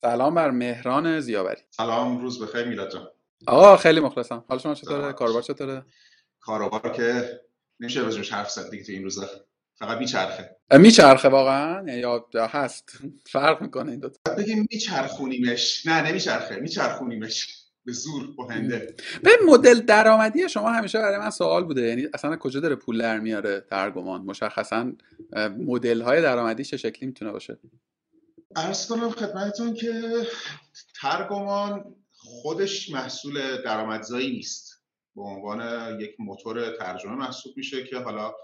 سلام بر مهران زیاوری. سلام روز بخیر میلاد جان. آقا خیلی مخلصم. حال شما چطوره؟ کاروبار چطوره؟ کاروبار که نمیشه راجعش حرف زد دیگه تو این روزا. فقط میچرخه. میچرخه واقعا؟ یا هست. فرق می‌کنه این دو تا. بگیم میچرخونیمش. نه نمیچرخه. میچرخونیمش. به زور بهنده به مدل درآمدی شما همیشه برای من سوال بوده. یعنی اصلا کجا داره پول در میاره ترگمان؟ مشخصا مدل های درآمدی چه شکلی می‌تونه باشه؟ عرض کنم خدمتتون که ترگمان خودش محصول درآمدزایی نیست. به عنوان یک موتور ترجمه محسوب میشه که حالا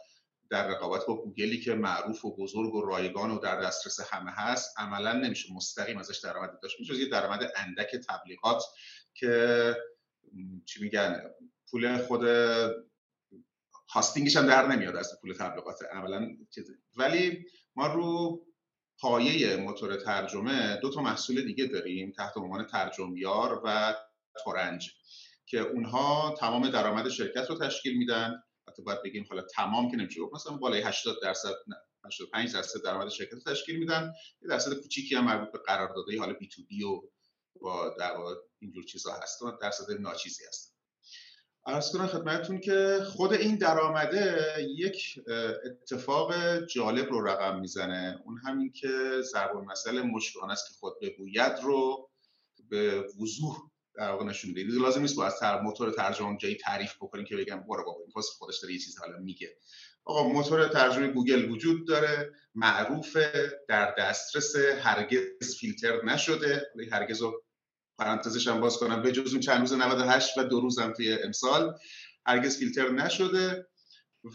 در رقابت با گوگلی که معروف و بزرگ و رایگان و در دسترس همه هست عملا نمیشه مستقیم ازش درآمدی داشت. میشه یه درآمد اندک تبلیغات که چی میگن پول خود هاستینگش هم در نمیاد از پول تبلیغات. عملا ولی ما رو پایه موتور ترجمه دو تا محصول دیگه داریم تحت عنوان ترجمیار و تورنج که اونها تمام درآمد شرکت رو تشکیل میدن. حتی باید بگیم حالا تمام که نمیشه مثلا بالای 80 درصد نه 85 درصد درآمد شرکت رو تشکیل میدن. یه درصد کوچیکی هم مربوط به قراردادهای حالا بی تو بی و با در اینجور چیزا هست درصد ناچیزی هست. ارز کنم خدمتتون که خود این درآمده یک اتفاق جالب رو رقم می‌زنه. اون همین که ضرب المثل مشکان است که خود بگوید رو به وضوح در واقع نشون میده. لازم نیست با از تر موتور ترجمه جایی تعریف بکنیم که بگم برو بابا این خودش داره یه چیز حالا میگه. آقا موتور ترجمه گوگل وجود داره معروف در دسترس هرگز فیلتر نشده. هرگز پرانتزش هم باز کنم. به جز اون چند روز 98 و دو روزم توی امسال هرگز فیلتر نشده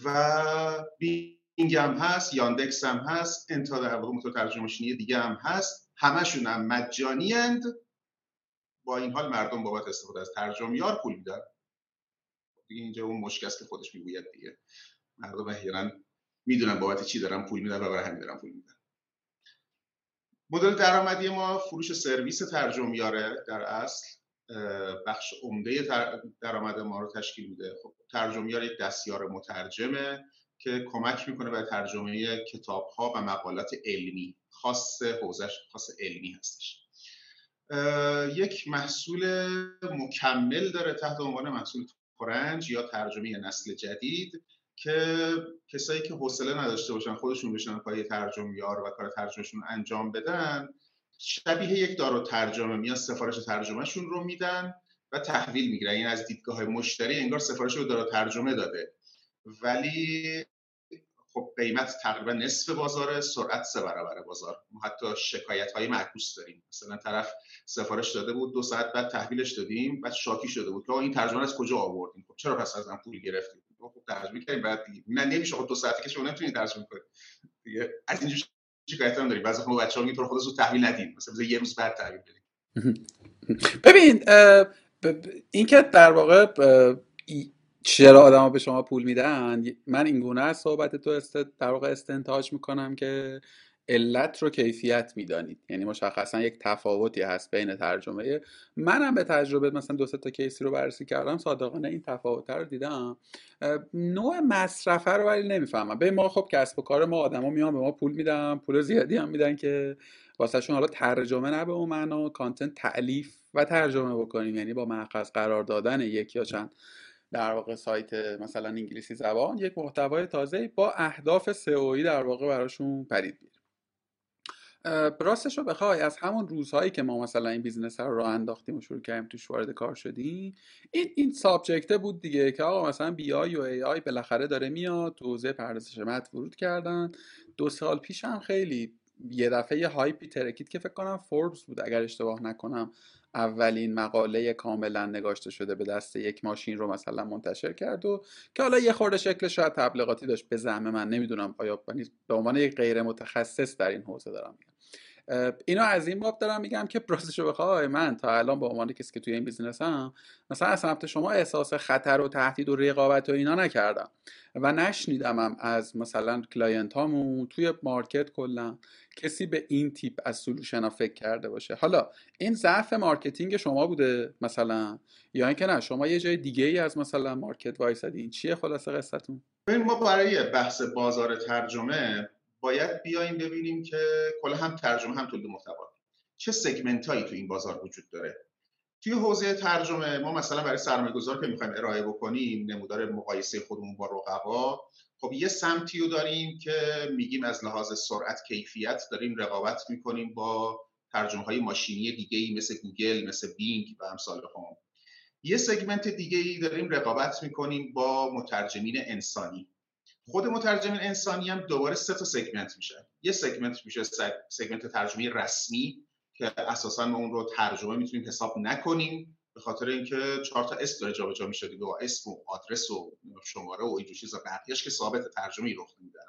و بینگ هم هست یاندکس هم هست انتا در واقع موتور ترجمه ماشینی دیگه هم هست. همشون هم مجانی اند. با این حال مردم بابت استفاده از ترجمیار پول میدن. دیگه اینجا اون مشکل که خودش می‌گوید دیگه. مردم احیانا می‌دونن بابت چی دارن پول میدن و برای همین دارن پول میدن. مدل درآمدی ما فروش سرویس ترجمیاره در اصل بخش عمده درآمد ما رو تشکیل میده. خب ترجمیار یک دستیار مترجمه که کمک می‌کنه به ترجمه کتاب ها و مقالات علمی. خاص حوزش خاص علمی هستش. یک محصول مکمل داره تحت عنوان محصول تورنج یا ترجمه نسل جدید. که کسایی که حوصله نداشته باشن خودشون بشن پای ترجمه‌یار و کار ترجمهشون انجام بدن شبیه یک دارو ترجمه میاد سفارش ترجمهشون رو میدن و تحویل می‌گیرن. این یعنی از دیدگاه مشتری انگار سفارش رو دارو ترجمه داده. ولی خب قیمت تقریبا نصف بازاره سرعت سه برابر بازار. ما حتی شکایت های معکوس داریم. مثلا طرف سفارش داده بود دو ساعت بعد تحویلش دادیم بعد شاکی شده بود که این ترجمه از کجا آوردیم؟ خب چرا پس از پول گرفتیم؟ خب ترجمه کردیم بعد دیگه. نه نمیشه خب دو ساعتی که شما نمی‌تونید ترجمه کنید دیگه از اینجور شکایت هم داریم. بعضی خب بچه‌ها میگن تو خودت تحویل ندیم. مثلا یه روز بعد تحویل بدیم. ببین این که در واقع چرا آدما به شما پول میدن من این گونه از صحبت تو است در واقع استنتاج می‌کنم که علت رو کیفیت می‌دانید. یعنی مشخصا یک تفاوتی هست بین ترجمه. منم به تجربه مثلا دو تا کیسی رو بررسی کردم صادقانه این تفاوت رو دیدم. نوع مصرفه رو ولی نمی‌فهمم. به ما خب کسب و کار ما آدما میان به ما پول میدن پول زیادی هم میدن که واسه‌شون حالا ترجمه نه به اون معنا content تألیف و ترجمه بکنیم. یعنی با مأخذ قرار دادن یک یا چند در واقع سایت مثلا انگلیسی زبان یک محتوای تازه با اهداف SEO یی در واقع براشون create راستش رو بخوای از همون روزهایی که ما مثلا این business رو راه انداختیم و شروع کردیم توش وارد کار شدیم این این subject ه بود دیگه که آقا مثلا BI و AI بالاخره داره میاد تو حوزه پردازش متن ورود کردن. دو سال پیش هم خیلی یه دفعه یه hype ی ترکید که فکر کنم فوربس بود اگر اشتباه نکنم اولین مقاله کاملا نگاشته شده به دست یک ماشین رو مثلا منتشر کرد و که حالا یه خورده شکل شاید تبلیغاتی داشت به زعم من نمی‌دونم آیا به عنوان یک غیر متخصص در این حوزه دارم میگم. اینو از این باب دارم میگم که راستشو بخوای من تا الان به عنوان کسی که توی این business هم مثلا از سمت شما احساس خطر و تهدید و رقابت و اینا نکردم و نشنیدمم از مثلا client هامون توی market کلا کسی به این تیپ از solution ها فکر کرده باشه. حالا این ضعف marketing شما بوده مثلا؟ یا اینکه نه شما یه جای دیگه ای از مثلا market وایسادین؟ چیه خلاصه قصه‌تون ما برای بحث بازار ترجمه باید بیایم ببینیم که کلا هم ترجمه هم تولید محتوا. چه segment هایی تو این بازار وجود داره؟ توی حوزه ترجمه ما مثلا برای سرمایه گذار که می‌خوایم ارائه بکنیم نمودار مقایسه خودمون با رقبا خب یه سمتی رو داریم که میگیم از لحاظ سرعت کیفیت داریم رقابت می‌کنیم با ترجمه های ماشینی دیگه ای مثل گوگل مثل بینگ و امثالهم یه segment دیگه ای داریم رقابت می‌کنیم با مترجمین انسانی. خود مترجمین انسانی هم دوباره سه تا segment میشه یه segment میشه سگمنت ترجمه رسمی که اساسا ما اون رو ترجمه می‌تونیم حساب نکنیم به خاطر اینکه چهار تا اسم داره جابجا میشه دیگه اسم و آدرس و شماره و اینجور چیزا. بقیه‌اش که ثابت ترجمه رخ میده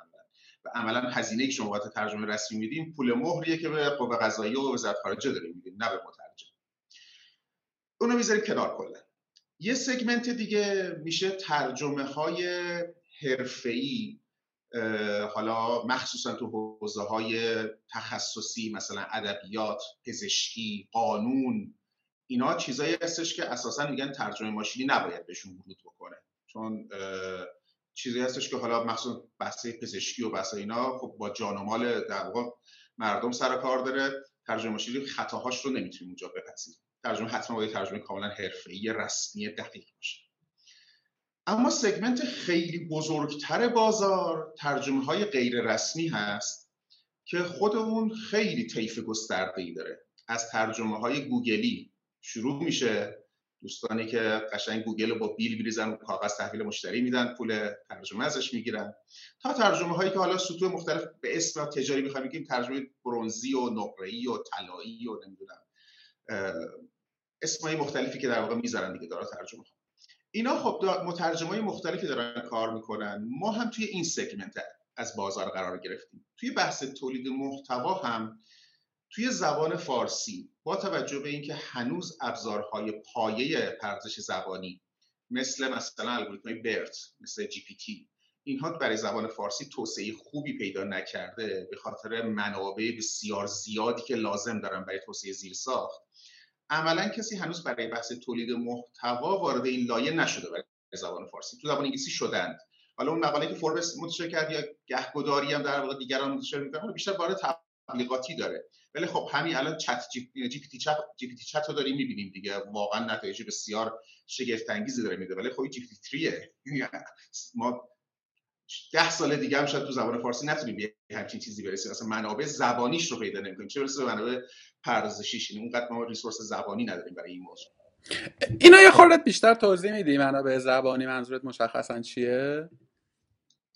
و عملا هزینه که شما باید ترجمه رسمی میدیم پول مهریه که به قوه قضاییه و وزارت خارجه داریم میدیم نه به مترجم. اونو می‌ذاریم کنار کلا. یه سگمنت دیگه میشه ترجمه های حرفه‌ای حالا مخصوصا تو حوزه های تخصصی مثلا ادبیات پزشکی قانون اینا چیزایی هستش که اساسا میگن ترجمه ماشینی نباید بهشون ورود بکنه. چون چیزی هستش که حالا مخصوصا بحث پزشکی و بحث اینا خب با جان و مال در واقع مردم سر کار داره. ترجمه ماشینی خطاهاش رو نمی‌تونیم اونجا بپذیریم. ترجمه حتما باید ترجمه کاملا حرفه‌ای رسمی دقیق باشه. اما segment خیلی بزرگتر بازار ترجمه های غیر رسمی هست که خود اون خیلی طیف گسترده ای داره. از ترجمه های گوگلی شروع میشه. دوستانی که قشنگ گوگل با بیل میریزن و کاغذ تحویل مشتری میدن پول ترجمه ازش می‌گیرن. تا ترجمه هایی که حالا سطوح مختلف به اسم تجاری می‌خوایم بگیم ترجمه برونزی و نقره‌ای و طلایی و نمی‌دونم اسمای مختلفی که در واقع می‌ذارن دیگه داره ترجمه اینا خب مترجمای مختلفی دارن کار می‌کنن. ما هم توی این سگمنت از بازار قرار گرفتیم. توی بحث تولید محتوا هم توی زبان فارسی با توجه به اینکه هنوز ابزارهای پایه پردازش زبانی مثل مثلا الگوریتم برت مثل جی پی تی اینها برای زبان فارسی توسعه خوبی پیدا نکرده. به خاطر منابع بسیار زیادی که لازم دارن برای توسعه زیرساخت عملا کسی هنوز برای بحث تولید محتوا وارد این لایه نشده برای زبان فارسی. تو زبان انگلیسی شدند. حالا اون مقاله که فوربس منتشر کرد یا گهگداری هم در واقع دیگران منتشر می‌کنن بیشتر موارد تبلیغاتی داره. ولی خب همین الان چت جی, پی تی چت جی پی تی چت رو داریم می‌بینیم دیگه. واقعا نتایج بسیار شگفت انگیزی داره میده. ولی خب GPT ما ده سال دیگه هم شاید تو زبان فارسی نتونیم به همچین چیزی برسیم. اصلا منابع زبانیش رو پیدا نمی‌کنیم. چه برسه به منابع پردازشیش یعنی اونقدر ما resource زبانی نداریم برای این موضوع. اینا یه خورده بیشتر توضیح میدی منابع زبانی منظورت مشخصا چیه؟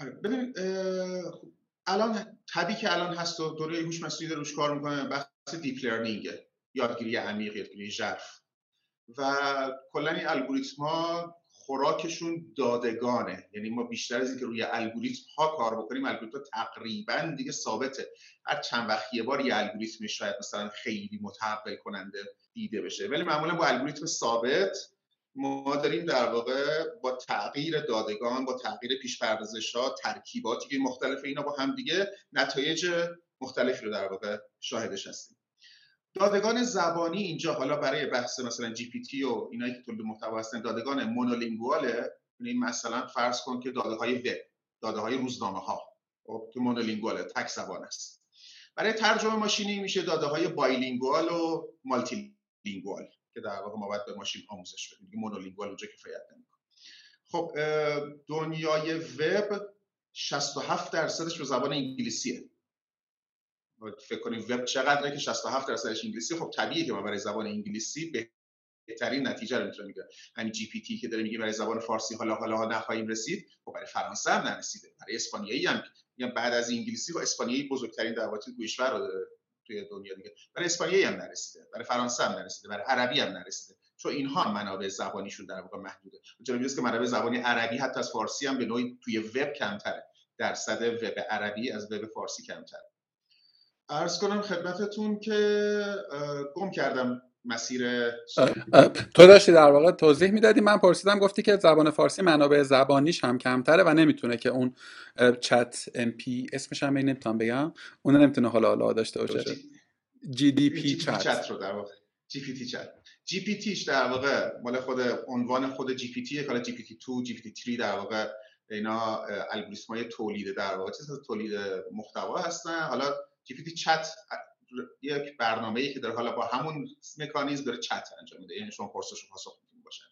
آره، ببینید الان تبی که الان هست و دوره هوش مصنوعی روش کار می‌کنه بحث deep learning یادگیری عمیق یادگیری ژرف. و کلا این الگوریتم ها خوراکشون دادگانه. یعنی ما بیشتر از اینکه روی الگوریتم ها کار بکنیم الگوریتم ها تقریبا دیگه ثابته. هر چند وقت یه بار یه الگوریتم شاید مثلا خیلی متحول کننده دیده بشه. ولی معمولا با الگوریتم ثابت ما داریم در واقع با تغییر دادگان با تغییر پیش ها ترکیباتی که مختلف اینا با هم دیگه نتایج مختلفی رو در واقع شاهدش هستیم. دادگان زبانی اینجا حالا برای بحث مثلا جی پی تی و اینایی که تولید محتوا هستن دادگان مونولینگواله. یعنی مثلا فرض کن که داده های وب داده های روزنامه ها خب، که مونولینگواله تک زبان است. برای ترجمه ماشینی میشه داده های بایلینگوال و مالتی لینگوال که در واقع ما باید به ماشین آموزش بدیم. مونولینگوال اونجا کفایت نمی‌کنه. خب دنیای وب 67 درصدش به زبان انگلیسیه. فکر کنیم وب چقدره که 67 درصدش انگلیسی. خب طبیعیه که ما برای زبان انگلیسی بهترین نتیجه رو می‌تونیم بگیریم همین جی پی تی که داره میگه برای زبان فارسی حالا حالا نخواهیم رسید خب برای فرانسه هم نرسیده. برای اسپانیایی هم میگم بعد از انگلیسی و اسپانیایی بزرگترین در واقع گوشور رو توی دنیا دیگه. برای اسپانیایی هم نرسیده برای فرانسه هم نرسیده برای عربی هم نرسیده. چون اینها منابع زبانیشون در واقع محدوده. جالب که منابع زبانی عربی حتی از فارسی هم به نوعی توی وب کمتره. درصد وب عربی از وب فارسی کمتره. ارز کنم خدمتتون که گم کردم مسیر تو داشتی در واقع توضیح می‌دادی. من پرسیدم گفتی که زبان فارسی منابع زبانیش هم کمتره و نمی‌تونه که اون چت ام پی اسمش هم نمی‌تونم بگم. اون نمی‌تونه حالا حالا داشته باشه. GDP چت. رو در واقع. GPT چت. GPT ش در واقع مال خود عنوان خود جی پی تی حالا جی پی تی 2 جی پی تی 3 در واقع اینا الگوریتم های تولید در واقع چیز تولید محتوا هستن. حالا تی چت یک برنامه‌ای که داره حالا با همون مکانیزم داره چت انجام میده. یعنی شما پرسش و پاسخ می‌تونید باشه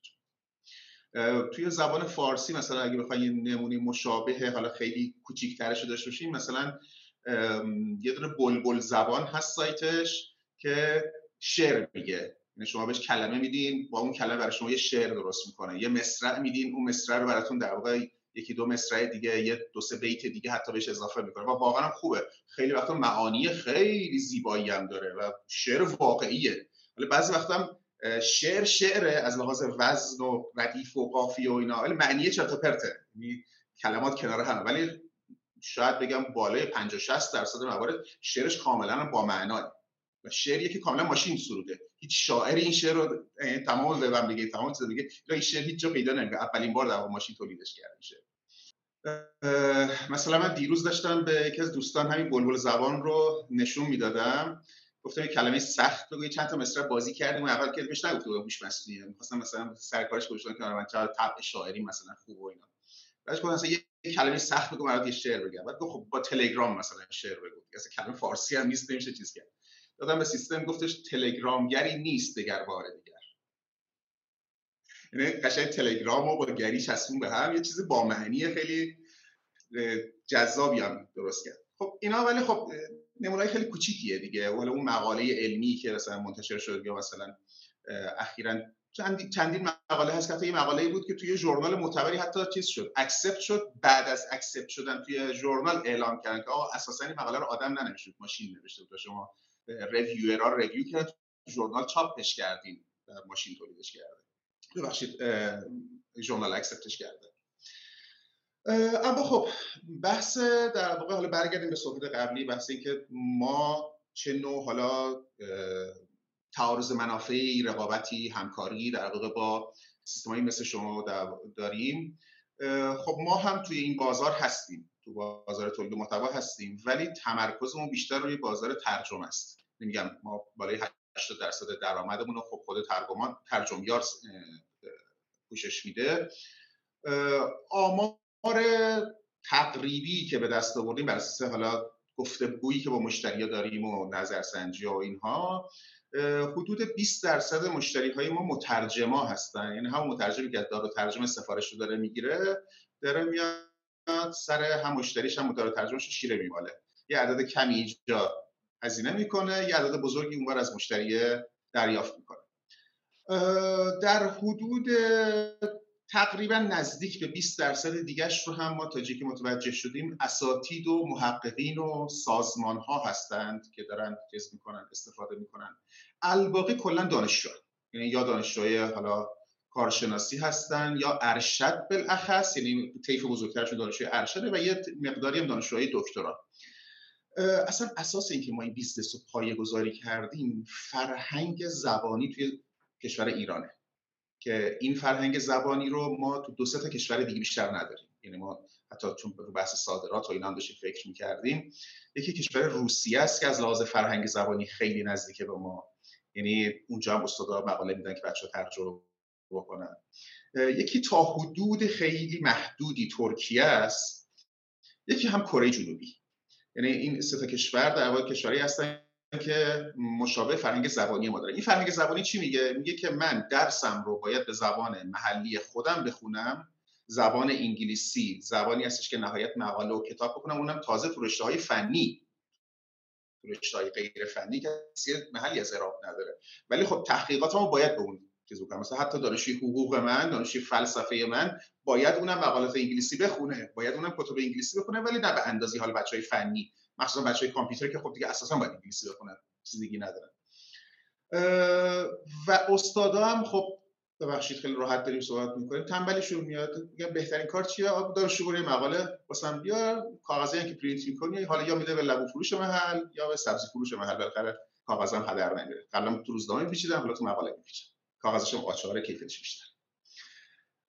توی زبان فارسی مثلا اگه بخواید یه نمونه مشابه حالا خیلی کوچیک‌ترش داشته باشیم مثلا یه دونه بلبل زبان هست سایتش که شعر میگه. یعنی شما بهش کلمه میدین با اون کلمه برای شما یه شعر درست می‌کنه. یه مصرع میدین اون مصرع رو براتون در واقع یکی دو مصرع دیگه یه دو سه بیت دیگه حتی بهش اضافه می‌کنه. و واقعا خوبه. خیلی وقتا معانی خیلی زیبایی هم داره و شعر واقعیه. ولی بعضی وقتا شعر شعره از لحاظ وزن و ردیف و قافیه و اینا ولی معنی چرت و پرته. یعنی کلمات کنار هم ولی شاید بگم بالای 50 60 درصد موارد شعرش کاملا با معناه و شعریه که کاملا ماشین سروده. هیچ شاعری این شعر رو تمام وبم دیگه تمام چیز دیگه این شعر هیچ جا پیدا نمی‌کنه. اولین بار در ماشین تولیدش کرده میشه مثلا من دیروز داشتم به یکی از دوستان همین بلبل زبان رو نشون می‌دادم. گفتم یه کلمه سخت بگو چند تا مصرع بازی کردیم اول که بهش نگفت هوش مصنوعی می‌خواستم مثلا سرکارش گذاشتم که من چرا طبع شاعری مثلا خوب و اینا. بعدش گفتم مثلا یه کلمه سخت بگو برات یه شعر بگم. بعد گفت خب با تلگرام مثلا شعر بگو. مثلا کلمه فارسی هم نیست نمیشه چیز کرد. دادم به سیستم گفتش تلگرامگری نیست دگر بار دیگر. یعنی قشنگ تلگرام و با گری چسبون به هم یه چیز با معنی خیلی جذابی هم درست کرد. خب اینا ولی خب نمونه خیلی کوچیکیه دیگه. ولی اون مقاله علمی که مثلا منتشر شد یا مثلا اخیرا چندین مقاله هست که یه مقاله بود که توی ژورنال معتبری حتی چیز شد accept شد بعد از accept شدن توی ژورنال اعلام کردن که آقا اساسا این مقاله رو آدم ننوشته ماشین نوشته بود. شما ریویورها ریویو کرد ژورنال چاپش کردین ماشین تولیدش کرده ببخشید ژورنال اکسپتش کرده اما خب بحث در واقع حالا برگردیم به صحبت قبلی بحث این که ما چه نوع حالا تعارض منافعی رقابتی همکاری در واقع با سیستمایی مثل شما داریم. خب ما هم توی این بازار هستیم. تو بازار تولید محتوا هستیم ولی تمرکزمون بیشتر روی بازار ترجمه است. نمیگم ما بالای 80 درصد درآمدمون رو خب خود ترجمان ترجمه‌یار پوشش میده. آمار تقریبی که به دست آوردیم بر اساس حالا گفتگویی که با مشتری داریم و نظرسنجی و اینها حدود 20 درصد مشتری های ما مترجما هستن. یعنی هم مترجمی که دارو ترجمه سفارش رو داره می‌گیره داره میاد سر هم مشتریش هم دارو ترجمهش شیره میماله یه عدد کمی اینجا هزینه می‌کنه یه عدد بزرگی اونور از مشتری دریافت می‌کنه. در حدود تقریبا نزدیک به 20 درصد دیگرش رو هم ما تا که متوجه شدیم اساتید و محققین و سازمان ها هستند که دارن چیز می‌کنن استفاده می‌کنن. الباقی کلا دانشجو یعنی یا دانشجوی حالا کارشناسی هستن یا ارشد بالاخص یعنی طیف بزرگترشون دانشجوی ارشده و یه مقداری هم دانشجوی دکترا. اصلا اساس اینکه ما این business رو پایه گذاری کردیم فرهنگ زبانی توی کشور ایرانه. که این فرهنگ زبانی رو ما تو دو تا کشور دیگه بیشتر نداریم. یعنی ما حتی چون رو بحث صادرات و اینا هم داشتیم فکر می‌کردیم یکی کشور روسیه است که از لحاظ فرهنگ زبانی خیلی نزدیکه به ما. یعنی اونجا هم استادا مقاله میدن که بچه ترجمه بکنن. یکی تا حدود خیلی محدودی ترکیه است. یکی هم کره جنوبی. یعنی این سه کشور در واقع کشوری هستن که مشابه فرهنگ زبانی ما داره این فرهنگ زبانی چی میگه؟ میگه که من درسم رو باید به زبان محلی خودم بخونم. زبان انگلیسی زبانی هستش که نهایت مقاله و کتاب بکنم اونم تازه تو های فنی. رشته های غیر فنی که محلی از اعراب نداره. ولی خب تحقیقاتمو باید به اون چیز بکنم مثلا حتی دانشجوی حقوق من دانشجوی فلسفه من باید اونم مقالات انگلیسی بخونه باید اونم کتب انگلیسی بخونه ولی نه به اندازی حال بچه های فنی. مخصوصا بچه های کامپیوتر که خب دیگه اساسا باید انگلیسی بخونن چیز دیگه ندارن. و استادا هم خب ببخشید خیلی راحت داریم صحبت می‌کنیم. تنبلیشون میاد. میگن بهترین کار چیه؟ آب بریم مقاله واسم بیا کاغذی که پرینت می‌کنی. حالا یا میده به لبو فروش محل یا به سبزی فروش محل. بالاخره کاغذم هدر نمیره قبلا تو روزنامه میپیچیدم حالا تو مقاله میپیچم. کاغذش هم قاچاق کیفیتش بیشتر.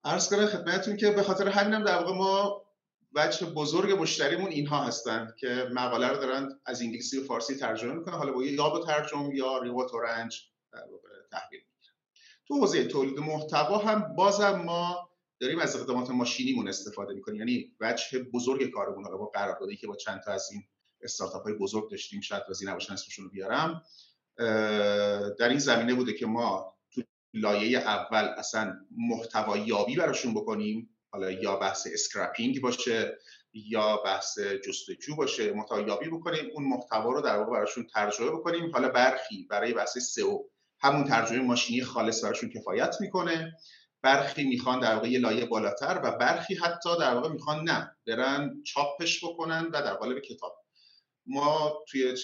عرض کنم خدمتتون که به خاطر همینم در واقع ما وجه بزرگ مشتریمون اینها هستند که مقاله رو دارن از انگلیسی به فارسی ترجمه می‌کنن. حالا با یا با ترجمه یا ریوات تورنج تحویل می‌گیرن. تو حوزه تولید محتوا هم بازم ما داریم از اقدامات ماشینیمون استفاده می‌کنیم. یعنی وجه بزرگ کارمون. حالا با قراردادی که با چند تا از این استارتاپ های بزرگ داشتیم شاید راضی نباشن اسمشون رو بیارم در این زمینه بوده که ما لایه اول اصلا محتوا یابی براشون بکنیم. حالا یا بحث scraping باشه یا بحث جستجو باشه محتوا یابی بکنیم. اون محتوا رو در واقع براشون ترجمه بکنیم. حالا برخی برای بحث سئو همون ترجمه ماشینی خالص براشون کفایت می‌کنه. برخی می‌خوان در واقع یه لایه بالاتر و برخی حتی در واقع می‌خوان نه برن چاپش بکنن و در قالب کتاب. ما توی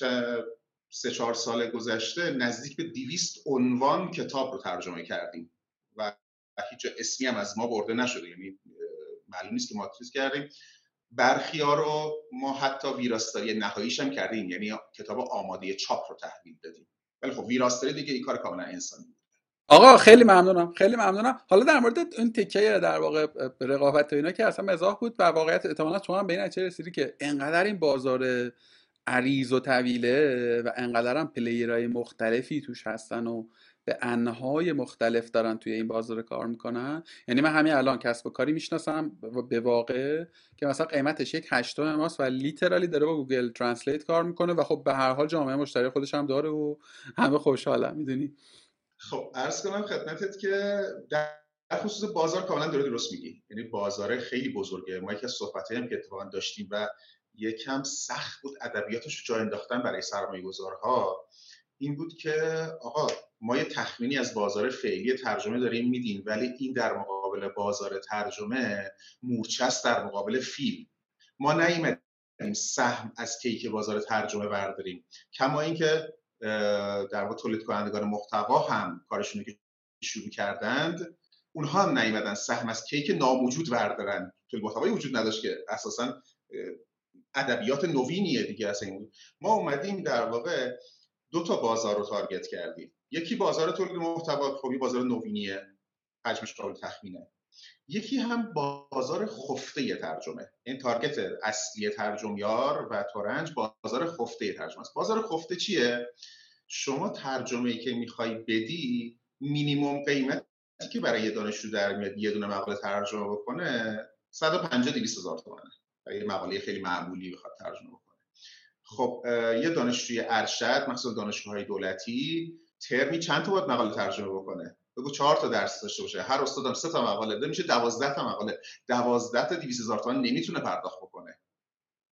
سه چهار سال گذشته نزدیک به دیویست عنوان کتاب رو ترجمه کردیم و هیچ اسمی هم از ما برده نشده. یعنی معلوم نیست که ما چیز کردیم. برخی ها رو ما حتی ویراستاری نهاییش هم کردیم. یعنی کتاب آماده چاپ رو تحویل دادیم. ولی خب ویراستاری دیگه این کار کاملا انسانی آقا خیلی ممنونم. خیلی ممنونم. حالا در مورد اون تکه در واقع رقابت و اینا که اصلا مزاح بود و واقعیت احتمالا شما هم به این رسیدی که انقدر این بازار عریض و طویله و انقدر هم پلیرهای مختلفی توش هستن و به انحای مختلف دارن توی این بازار کار می‌کنن. یعنی من همین الان کسب و کاری می‌شناسم به واقع که مثلا قیمتش یک هشتم ماست و literally داره با Google Translate کار می‌کنه و خب به هر حال جامعه مشتری خودش هم داره و همه خوشحالن می‌دونی؟ خب عرض کنم خدمتت که در خصوص بازار کاملا داره درست میگی. یعنی بازار خیلی بزرگه. ما یکی از هم که اتفاقا داشتیم و یکم سخت بود ادبیاتش رو جا انداختن برای سرمایه گذارها این بود که آقا ما یه تخمینی از بازار فعلی ترجمه داریم میدیم ولی این در مقابل بازار ترجمه مورچست در مقابل فیلم. ما نیومدیم سهم از کیک بازار ترجمه برداریم. کما اینکه در واقع تولید کنندگان محتوا هم کارشون که شروع کردند اونها هم نیومدن سهم از کیک ناموجود بردارن. تولید محتوایی وجود نداشت که اساسا ادبیات نوینیه دیگه از این ما اومدیم در واقع دو تا بازار رو تارگت کردیم. یکی بازار تولید محتوا خوبی بازار نوینیه. حجمش قابل تخمینه. یکی هم بازار خفته ترجمه. این تارگت اصلی ترجمیار و تورنج بازار خفته ترجمه است. بازار خفته چیه؟ شما ترجمه ای که می‌خوای بدی مینیموم قیمتی که برای دانشجو در میاد یه دونه مقاله ترجمه بکنه 150 200 هزار تومانه یه مقاله خیلی معمولی بخواد ترجمه بکنه. خب یه دانشجوی ارشد مثلا دانشگاه دولتی ترمی چند تا باید مقاله ترجمه بکنه؟ بگو چهار تا درس داشته باشه. هر استادم سه تا مقاله ده میشه 12 تا مقاله. 12 تا 200 هزار تومان نمی‌تونه پرداخت بکنه.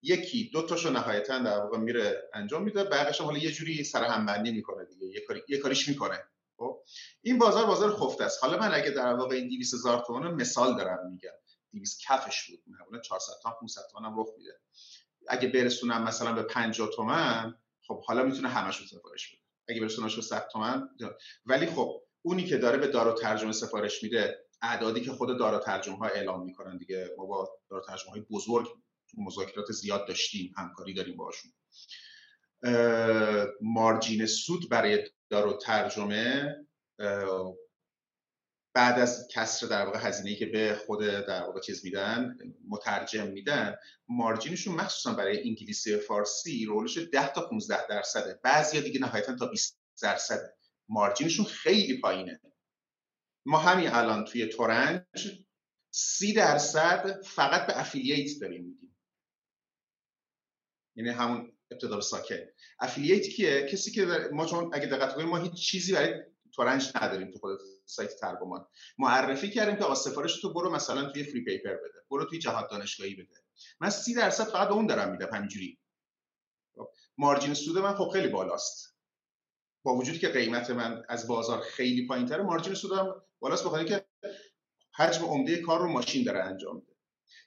یکی دو تاشو نهایتا در واقع میره انجام میده. بقیه‌اش حالا یه جوری سر هم بندی می‌کنه دیگه. یه کاری یه کاریش می‌کنه. خب این بازار بازار خفته است. حالا من اگه در واقع این 200 هزار تومان مثال دارم میگم. 200 کفش بود. معمولا 400 تا 500 تومن هم رخ میده. اگه برسونم مثلا به 50 تومن خب حالا می‌تونه همش رو سفارش بده. اگه برسونمش به 100 تومن ولی خب اونی که داره به دارو ترجمه سفارش میده اعدادی که خود دارو ترجمه ها اعلام می‌کنن دیگه. ما با دارو ترجمه های بزرگ مذاکرات زیاد داشتیم همکاری داریم باشون مارجین سود برای دارو ترجمه بعد از کسر در واقع هزینه‌ای که به خود در واقع چیز میدن مترجم میدن مارجینشون مخصوصا برای انگلیسی فارسی رولش 10 تا 15 درصده. بعضیا دیگه نهایتا تا 20 درصده. مارجینشون خیلی پایینه. ما همین الان توی تورنج سی درصد فقط به افیلیت داریم میدیم یعنی همون ابتدا به ساکن. افیلیت کیه؟ کسی که ما چون اگه دقت کنید ما هیچ چیزی برای تورنج نداریم تو خود سایت ترجمان معرفی کردیم که آقا سفارش تو برو مثلا توی فری پیپر بده برو توی جهاد دانشگاهی بده. من سی درصد فقط اون دارم میدم همینجوری. خب، مارجین سود من خب خیلی بالاست. با وجودی که قیمت من از بازار خیلی پایین تره مارجین سودم بالاست بخاطر که حجم عمده کار رو ماشین داره انجام میده.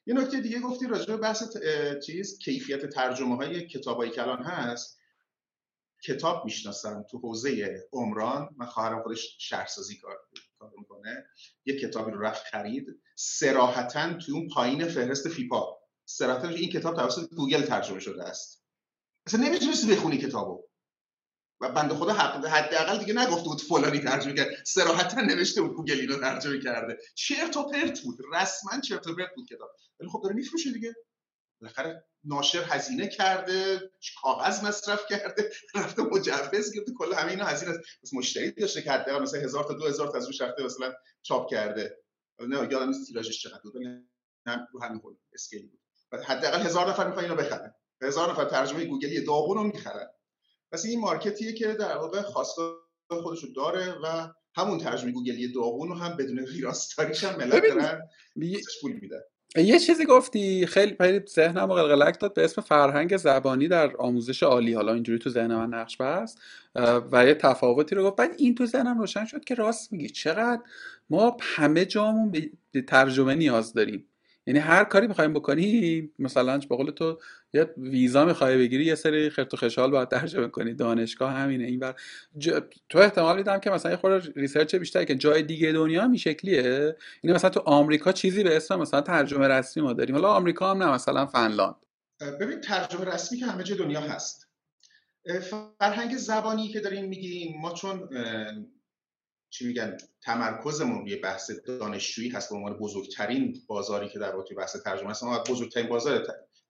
یه نکته دیگه گفتی راجع به بحث چیز کیفیت ترجمه های کتابایی که الان هست. کتاب می‌شناسم تو حوزه عمران. من خواهرم خودش شهرسازی کار می‌کنه. یه کتابی رو رفت خرید. صراحتا توی اون پایین فهرست فیپا. صراحتا این کتاب توسط گوگل ترجمه شده است. اصلا نمی‌تونستی بخونی کتابو. و بنده خدا حداقل دیگه نگفته بود فلانی ترجمه کرد. صراحتا نوشته بود گوگل اینو ترجمه کرده. چرت و پرت بود. رسما چرت و پرت بود کتاب. ولی خب داره میفروشه دیگه. بالاخره ناشر هزینه کرده کاغذ مصرف کرده رفته مجوز گرفته کل همه اینا هزینه است. مشتری داشته کرده مثلا هزار تا دو هزار تا از روش رفته مثلا چاپ کرده. نه یادم نیست تیراژش چقدر بود نه رو همین اسکیل بود. حداقل هزار نفر می‌خوان اینو بخرن. هزار نفر ترجمه گوگلی داغون رو می‌خرن. پس این مارکتیه که در واقع خواستار خودش رو داره و همون ترجمه گوگلی داغون رو هم بدون ویراستاریش هم ملت دارن پول میدن. یه چیزی گفتی خیلی خیلی ذهنم قلقلک داد به اسم فرهنگ زبانی در آموزش عالی. حالا اینجوری تو ذهن من نقش بست و یه تفاوتی رو گفت. بعد این تو ذهنم روشن شد که راست میگی. چقدر ما همه جامون به ترجمه نیاز داریم. یعنی هر کاری می‌خوایم بکنی مثلا به قول تو یه ویزا می‌خوای بگیری یه سری خرت و خشال باید ترجمه کنی. دانشگاه همینه این بر تو احتمال میدم که مثلا یه خورده research بیشتری که جای دیگه دنیا هم شکلیه. این مثلا تو آمریکا چیزی به اسم مثلا ترجمه رسمی ما داریم. حالا آمریکا هم نه مثلا فنلاند. ببین ترجمه رسمی که همه جای دنیا هست. فرهنگ زبانی که داریم میگیم ما چون چی میگن تمرکزمون روی بحث دانشجویی هست به عنوان بزرگترین بازاری که در واقع بحث ترجمه هست ما بزرگترین بازار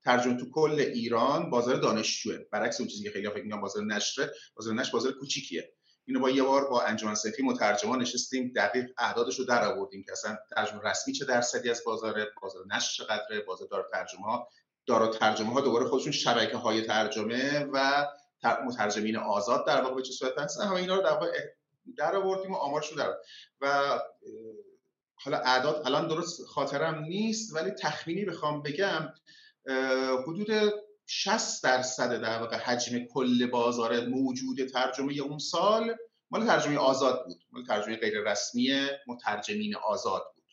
ترجمه تو کل ایران بازار دانشجوه. برعکس اون چیزی که خیلی فکر بازار نشره بازار نشر بازار کوچیکیه. اینو با یه بار با انجمن صنفی مترجمان نشستیم دقیق اعدادش رو در آوردیم که اصلا ترجمه رسمی چه درصدی از بازار بازار نشر چقدره بازار دار ترجمه ها دارا ترجمه ها دوباره خودشون شبکه های ترجمه و مترجمین آزاد در واقع به چه صورت هستن. همه اینا رو در واقع در آوردیم و آمارش در و حالا اعداد الان درست خاطرم نیست ولی تخمینی بخوام بگم حدود 60 درصد در واقع حجم کل بازار موجود ترجمه اون سال مال ترجمه آزاد بود. مال ترجمه غیر رسمی مترجمین آزاد بود.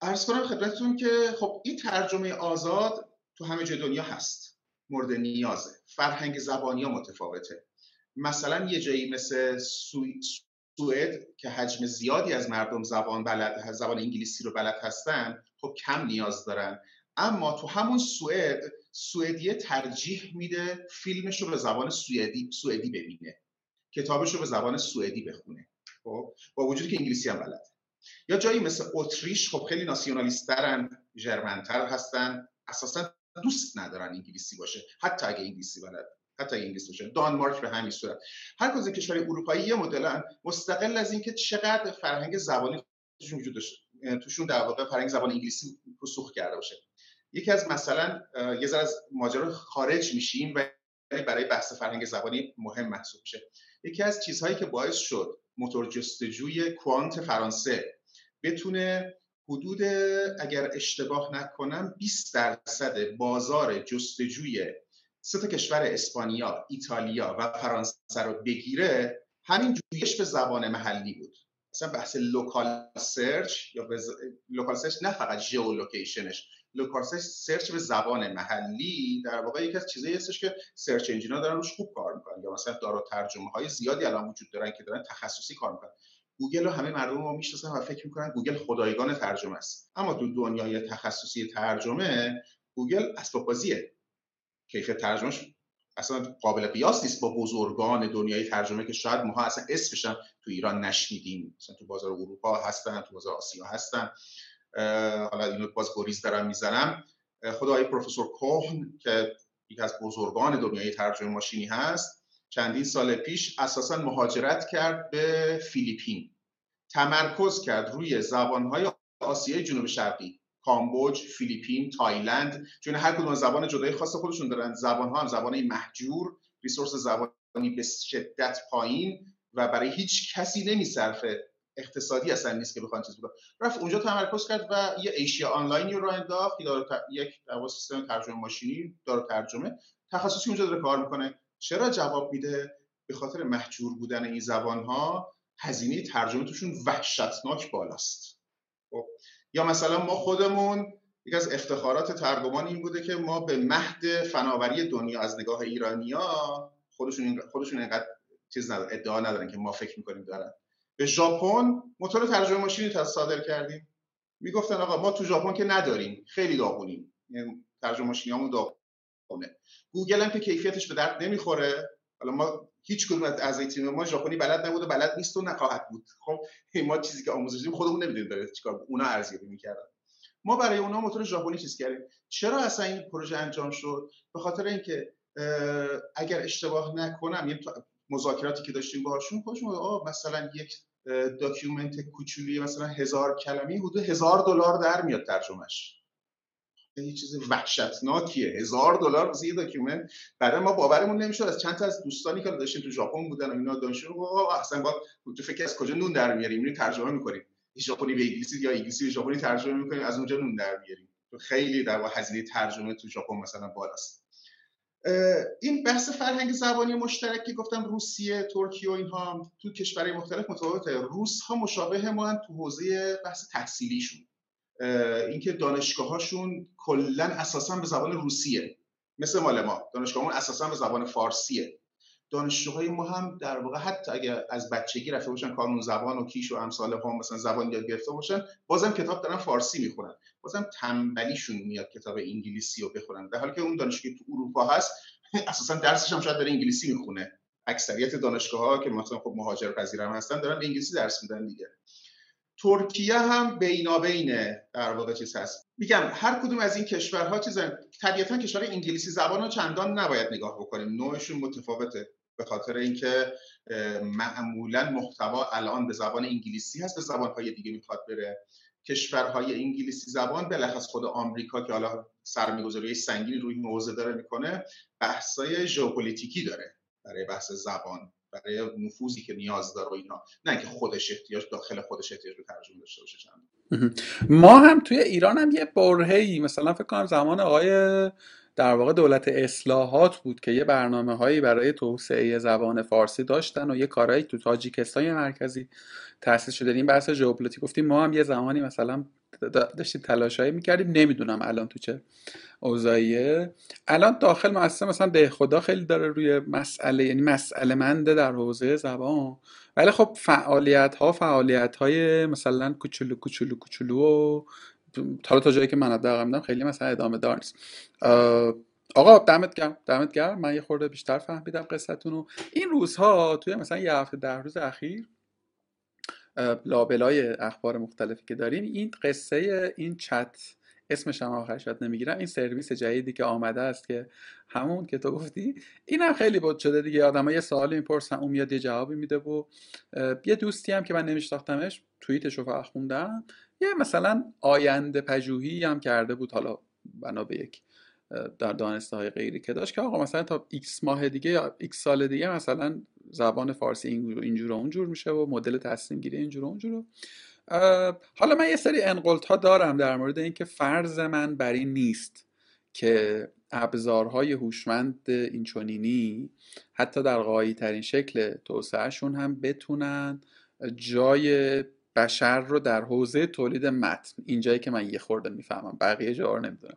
ارز کنم خدمتتون که خب این ترجمه آزاد تو همه جای دنیا هست. مورد نیازه. فرهنگ زبانی ها متفاوته. مثلا یه جایی مثل سوئد که حجم زیادی از مردم زبان بلد زبان انگلیسی رو بلد هستن خب کم نیاز دارن. اما تو همون سوئد سوئدیه ترجیح میده فیلمش رو به زبان سوئدی سوئدی ببینه. کتابش رو به زبان سوئدی بخونه. خب؟ با وجودی که انگلیسی هم بلد یا جایی مثل اتریش خب خیلی ناسیونالیسترن ژرمنتر هستن. اساسا دوست ندارن انگلیسی باشه. حتی اگه انگلیسی بلد حتی انگلیسی باشه. دانمارک به همین صورت. هر کدوم کشور اروپایی یه مدلن مستقل از اینکه چقدر فرهنگ زبانی توشون وجود داشته توشون در واقع فرهنگ زبان انگلیسی رسوخ کرده باشه. یکی از مثلا یه ذره از ماجرا خارج میشیم و برای بحث فرهنگ زبانی مهم محسوب میشه. یکی از چیزهایی که باعث شد موتور جستجوی Qwant فرانسه بتونه حدود اگر اشتباه نکنم 20 درصد بازار جستجوی سه تا کشور اسپانیا، ایتالیا و فرانسه رو بگیره همین جویش به زبان محلی بود. مثلا بحث local search یا local search نه فقط geolocation ش local search به زبان محلی در واقع یکی از چیزایی هستش که search engine ا دارن روش خوب کار می‌کنن. یا مثلا دارالترجمه های زیادی الان وجود دارن که دارن تخصصی کار می‌کنن. گوگل رو همه مردم ما می‌شناسن و فکر می‌کنن گوگل خدایگان ترجمه است. اما تو دنیای تخصصی ترجمه گوگل اسباب بازیه کیفیت ترجمهش اصلا قابل قیاس نیست با بزرگان دنیای ترجمه که شاید ماها اصلا اسمش تو ایران نشنیدیم. مثلا تو بازار اروپا هستن تو بازار آسیا هستن. حالا اینو باز گریز دارم می‌زنم. خدای پروفسور کوهن که یکی از بزرگان دنیای ترجمه ماشینی هست چندین سال پیش اساسا مهاجرت کرد به فیلیپین. تمرکز کرد روی زبانهای آسیای جنوب شرقی کامبوج، فیلیپین، تایلند چون هر کدوم زبان جدای خاص خودشون دارن. زبان ها هم زبان محجور ریسورس زبانی به شدت پایین و برای هیچ کسی نمیصرفه. اقتصادی اصلا نیست که بخوان چیز بکنن. رفت اونجا تمرکز کرد و یه ایشیا آنلاینی رو انداخت که داره یک سیستم ترجمه ماشینی داره ترجمه. تخصصی اونجا داره کار می‌کنه. چرا جواب میده؟ به خاطر محجور بودن این زبان ها هزینه ترجمه توشون وحشتناک بالاست. خب یا مثلا ما خودمون یکی از افتخارات ترجمان این بوده که ما به مهد فناوری دنیا از نگاه ایرانیا خودشون خودشون اینقدر چیز ندارن ادعا ندارن که ما فکر می‌کنیم دارن. به ژاپن موتور ترجمه ماشینی صادر کردیم. می‌گفتن آقا ما تو ژاپن که نداریم خیلی داغونیم. یعنی ترجمه ماشینیامون داغونه. گوگل هم که کیفیتش به درد نمی‌خوره. حالا ما هیچ کدوم از تیم ما ژاپنی بلد نبود و بلد نیست و نخواهد بود. خب ما چیزی که آموزش دیدیم خودمون نمی‌دونیم داره چیکار اونا ارزیابی می‌کردن. ما برای اونا موتور ژاپنی چیز کردیم. چرا اصلا این پروژه انجام شد؟ به خاطر اینکه اگر اشتباه نکنم یه مذاکراتی که داشتیم باهاشون خودشون آه مثلا یک document کوچولی مثلا هزار کلمه حدود هزار دلار در میاد ترجمهش یه چیز وحشتناکیه. هزار دلار واسه یه document. بعد ما باورمون نمی‌شد. از چند تا از دوستانی که داشتیم تو ژاپن بودن و اینا دانشجو اصلا با تو فکر از کجا نون در میاریم؟ میریم ترجمه می‌کنیم. ژاپنی به انگلیسی یا انگلیسی به ژاپنی ترجمه می‌کنیم از اونجا نون در میاریم. خیلی در واقع هزینه ترجمه تو ژاپن مثلا بالاست. این بحث فرهنگ زبانی مشترک که گفتم روسیه ترکیه و اینها تو کشورهای مختلف متفاوته. روس ها مشابه ما تو حوزه بحث تحصیلیشون. اینکه دانشگاهاشون کلا اساسا به زبان روسیه. مثل مال ما دانشگاهمون اساسا به زبان فارسیه. دانشجوهای ما هم در واقع حتی اگر از بچگی رفته باشن کانون زبان و کیش و امثال هم مثلا زبان یاد گرفته باشن بازم کتاب دارن فارسی می‌خونن. بازم تنبلیشون میاد کتاب انگلیسی رو بخونن. در حالی که اون دانشگاه تو اروپا هست اساسا درسش هم شاید داره انگلیسی می‌خونه. اکثریت دانشگاه ها که مثلا خب مهاجر پذیرم هستن دارن انگلیسی درس میدن دیگه. ترکیه هم بینابین در واقع چیز هست. میگم هر کدوم از این کشورها چیزن طبیعتا کشور انگلیسی زبان رو چندان نباید نگاه بکنیم. نوعشون متفاوته. به خاطر اینکه معمولا محتوا الان به زبان انگلیسی هست به زبانهای دیگه می‌خواد بره. کشورهای انگلیسی زبان بلخص خود آمریکا که حالا سرمایه‌گذاری سنگینی روی موضوع داره می‌کنه بحثای ژئوپلیتیکی داره برای بحث زبان برای نفوذی که نیاز داره و اینا. نه اینکه خودش احتیاج داخل خودش احتیاج به ترجمه داشته باشه ما هم توی ایران هم یه برهه‌ای مثلا فکر کنم زمان آقای در واقع دولت اصلاحات بود که یه برنامه هایی برای توسعه زبان فارسی داشتن و یه کارهایی تو تاجیکستان مرکزی تاسیس شده. این بحث ژئوپلیتیک گفتیم ما هم یه زمانی مثلا داشتیم تلاشایی می‌کردیم. نمی‌دونم الان تو چه اوضاعیه. الان داخل مؤسسه مثلا ده خدا خیلی داره روی مسئله یعنی مسئله منده در حوزه زبان. ولی خب فعالیت ها فعالیت های مثلا کوچولو کوچولو کوچولو و حالا تا جایی که من حداقل خیلی مثلا ادامه دار نیست. آقا دمت گرم دمت گرم. من یه خورده بیشتر فهمیدم قصتون رو این روزها توی مثلا یه هفته ده روز اخیر لابلای اخبار مختلفی که داریم این قصه این چت اسمش هم آخرش یاد نمی‌گیرم این سرویس جدیدی که آمده است که همون که تو گفتی این هم خیلی بود شده دیگه. آدم یه سوالی می‌پرسن اون میاد یه جوابی میده و یه دوستی هم که من نمیشناختمش توییتش رو خوندم یه مثلا آینده پژوهی هم کرده بود حالا بنا به یک در دانسته های غیری که داشت که آقا مثلا تا x ماه دیگه یا x سال دیگه مثلا زبان فارسی اینجور و اونجور میشه و مدل تصمیم گیری اینجور و اونجور حالا من یه سری انقلت ها دارم در مورد اینکه فرض من بر این نیست که ابزارهای هوشمند اینچنینی حتی در قایی ترین شکل توسعهشون هم بتونن جای بشر رو در حوزه تولید متن اینجایی که من یه خورده می‌فهمم بقیه جا رو نمی‌دونم.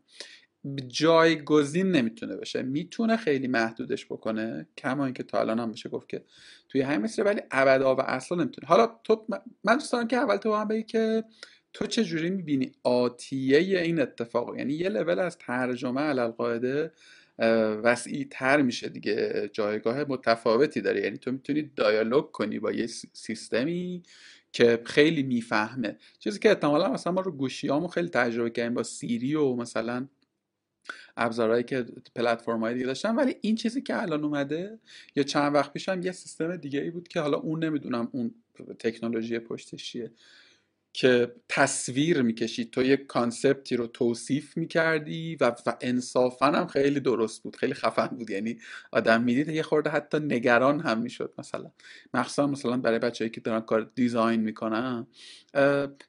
جایگزین نمی‌تونه بشه. می‌تونه خیلی محدودش بکنه کما اینکه تا الان هم بشه گفت که توی همین مثل ولی ابدا و اصلا نمی‌تونه. حالا تو من دوست دارم که اول تو هم بگی که تو چه جوری می‌بینی آتیه این اتفاق؟ یعنی یه لول از ترجمه علالقاعده وسیع تر میشه دیگه. جایگاه متفاوتی داره. یعنی تو می‌تونی دایالوگ کنی با یه سیستمی که خیلی می‌فهمه. چیزی که احتمالا مثلا ما رو گوشیامو خیلی تجربه کردیم با سیری و مثلا ابزارهایی که پلتفرم های دیگه داشتن ولی این چیزی که الان اومده یا چند وقت پیش یه سیستم دیگه ای بود که حالا اون نمی‌دونم اون تکنولوژی پشتش چیه. که تصویر می‌کشید. تو یک concept ی رو توصیف می‌کردی و, و انصافا هم خیلی درست بود. خیلی خفن بود. یعنی آدم می‌دید یه خورده حتی نگران هم می‌شد مثلا. مخصوصا مثلا برای بچههایی که دارن کار design می‌کنن.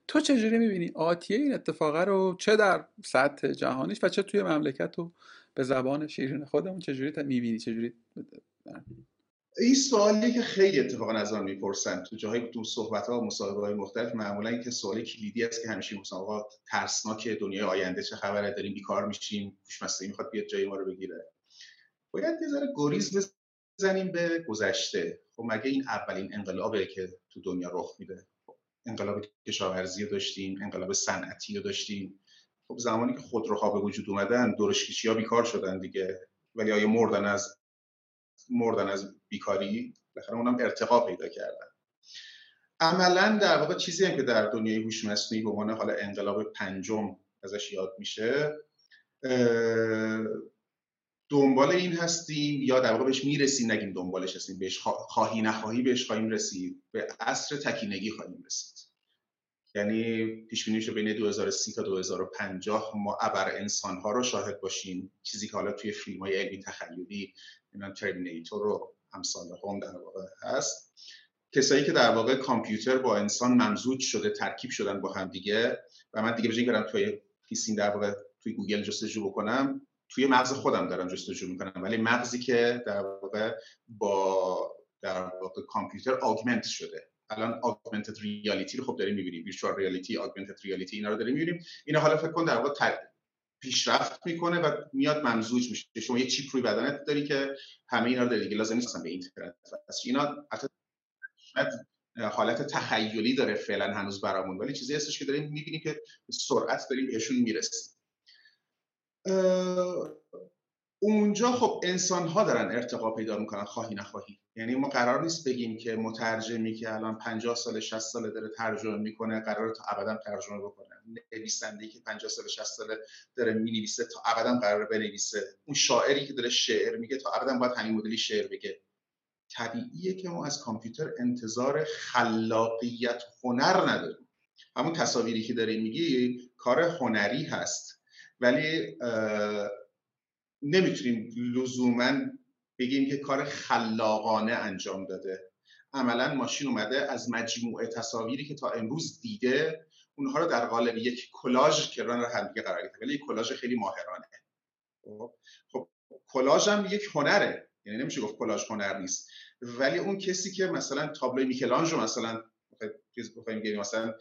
تو چجوری می‌بینی آتیه این اتفاقه رو؟ چه در سطح جهانیش و چه توی مملکت و به زبان شیرین خودمون چجوری می‌بینی؟ چجوری این سوالی که خیلی اتفاقا از آن می‌پرسن تو جاهای تو صحبت ها و مصاحبه های مختلف معمولا اینکه سوال کلیدی است که همیشه مثلا ترسناک دنیای آینده چه خبره؟ داریم بیکار میشیم؟ هوش می‌خواد بیاد جای ما رو بگیره؟ باید یه ذره گریز بزنیم به گذشته. خب مگه این اولین انقلابه که تو دنیا رخ میده؟ انقلاب کشاورزی داشتیم انقلاب صنعتی رو داشتیم. خب زمانی که خودروها به وجود اومدن درشکشی ها بیکار شدن دیگه. ولی آیا مردن از مردن از بیکاری بالاخره اونم ارتقا پیدا کردن. عملا در واقع چیزی هم که در دنیای هوش مصنوعی به عنوان حالا انقلاب پنجم ازش یاد میشه دنبال این هستیم یا در واقع بهش می‌رسیم نگیم دنبالش هستیم بهش خواهی نخواهی بهش خواهیم رسید به عصر تکینگی خواهیم رسید. یعنی پیش بینی بین 2030 تا 2050 ما ابر انسان ها رو شاهد باشیم. چیزی که حالا توی فیلم های علمی تخیلی نمی‌دونم Terminator رو همسال هم در واقع هست. کسایی که در واقع کامپیوتر با انسان ممزوج شده ترکیب شدن با هم دیگه و من دیگه بجای برم توی PC این در واقع توی گوگل جستجو بکنم توی مغز خودم دارم جستجو می‌کنم. ولی مغزی که در واقع با در واقع کامپیوتر آگمنت شده. الان آگمنتد ریالیتی رو خب داریم می‌بینیم. ویرچوال ریالیتی آگمنتد ریالیتی اینا رو داریم می‌بینیم. اینا حالا فکر کن در واقع پیشرفت می‌کنه و میاد ممزوج میشه. شما یه چیپ روی بدنت داری که همه اینا رو دیگه لازم نیست به اینترنت اینا حالت تخیلی داره فعلا هنوز برامون. ولی چیزی هستش که داریم می‌بینیم که سرعت داریم بهشون می‌رسیم. اونجا خب انسان ها دارن ارتقا پیدا می‌کنن خواهی نخواهی. یعنی ما قرار نیست بگیم که مترجمی که الان 50 سال 60 سال داره ترجمه می‌کنه قرار تا ابدا ترجمه بکنه. نویسنده که 50 سال 60 سال داره می‌نویسه تا ابدا قرار بنویسه. اون شاعری که داره شعر میگه تا ابدا باید همین مدلی شعر بگه. طبیعیه که ما از کامپیوتر انتظار خلاقیت هنر نداریم. همون تصاویری که داری میگی کار هنری هست. ولی نمی‌تونیم لزوما بگیم که کار خلاقانه انجام داده. عملا ماشین اومده از مجموعه تصاویری که تا امروز دیده اونها رو در قالب یک کلاژ که رو همدیگه قرار گرفته ولی یک کلاژ خیلی ماهرانه. خب, خب، کلاژ هم یک هنره. یعنی نمیشه گفت کلاژ هنر نیست. ولی اون کسی که مثلا تابلوی میکلانژ رو مثلا چیز بخوایم مثلا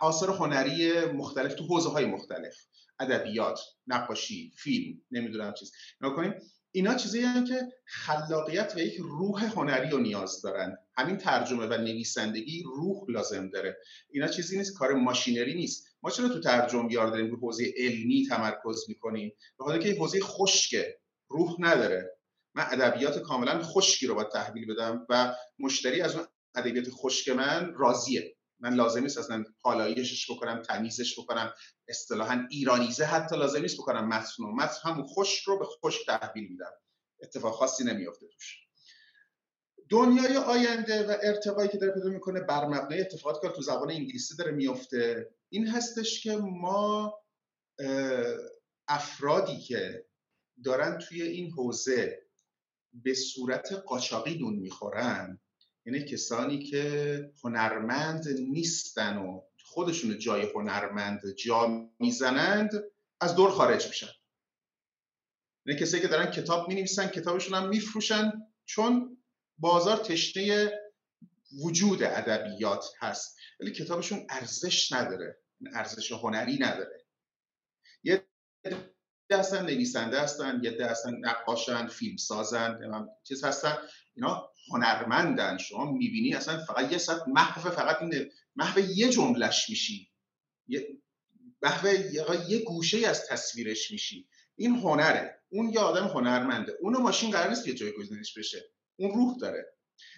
آثار هنری مختلف تو حوزه های مختلف. ادبیات نقاشی فیلم نمی‌دونم چیز. نکنیم اینا چیزی هم که خلاقیت و یک روح هنری رو نیاز دارن. همین ترجمه و نویسندگی روح لازم داره. اینا چیزی نیست کار ماشینری نیست. ما چرا تو ترجمه یار داریم رو حوزه علمی تمرکز می‌کنیم؟ به خاطر که حوزه خشکه روح نداره. من ادبیات کاملا خشکی رو باید تحویل بدم و مشتری از اون ادبیات خشک من راضیه. من لازم نیست اصلا پالایشش بکنم تمیزش بکنم اصطلاحا ایرانیزه حتی لازم نیست بکنم. متن متن همون خوش رو به خوش تحویل میدم. اتفاق خاصی نمیافته توش. دنیای آینده و ارتقایی که داره پیدا می‌کنه بر مبنای اتفاقاتی که تو زبان انگلیسی داره میفته این هستش که ما افرادی که دارن توی این حوزه به صورت قاچاقی دون می‌خورن یعنی کسانی که هنرمند نیستن و خودشون جای هنرمند جا می‌زنند از دور خارج میشن. یعنی کسایی که دارن کتاب می نویسن کتابشون هم میفروشن چون بازار تشنه وجود ادبیات هست ولی کتابشون ارزش نداره ارزش هنری نداره. یه هستن نویسنده هستن یه ده نقاشن فیلم سازن چیز هستن اینا هنرمندن. شما می‌بینی اصلا فقط یه ساعت محو فقط این محو یه جملش میشی. محو یه گوشه از تصویرش میشی. این هنره. اون یه آدم هنرمنده. اونو ماشین قرار نیست که جایگزینش بشه. اون روح داره.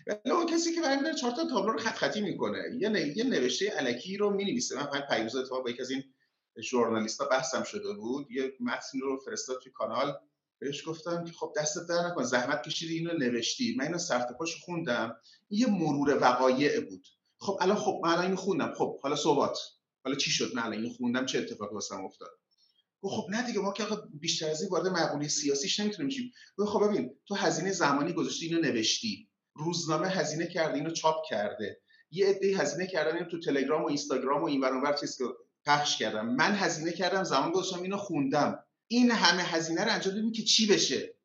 ولی اون کسی که برمیداره چهار تا تابلو رو خط خطی می‌کنه. یه, یه نوشته علکی رو می‌نویسه. من پیروز اتفاق با یک از این ژورنالیستا بحثم شده بود. یه متن رو فرستاد توی کانال. بهش گفتم که خب دستت در نکن. زحمت کشیدی اینو نوشتی. من اینو پاش خوندم. یه مرور وقایع بود. خب الان خب من الان اینو خوندم. خب حالا صحبت حالا چی شد؟ من الان اینو خوندم. چه اتفاقی واسم افتاد؟ خب نه دیگه ما که بیشتر از این وارد مقوله سیاسیش نمی‌تونیم شیم خب ببین تو هزینه زمانی گذاشتی اینو نوشتی. روزنامه هزینه کرده اینو چاپ کرده. یه عده هزینه کردن تو تلگرام و اینستاگرام و این ور چیز پخش کردم. من هزینه کردم زمان گذاشتم اینو خوندم. این همه هزینه رو انجام بدیم که چی بشه؟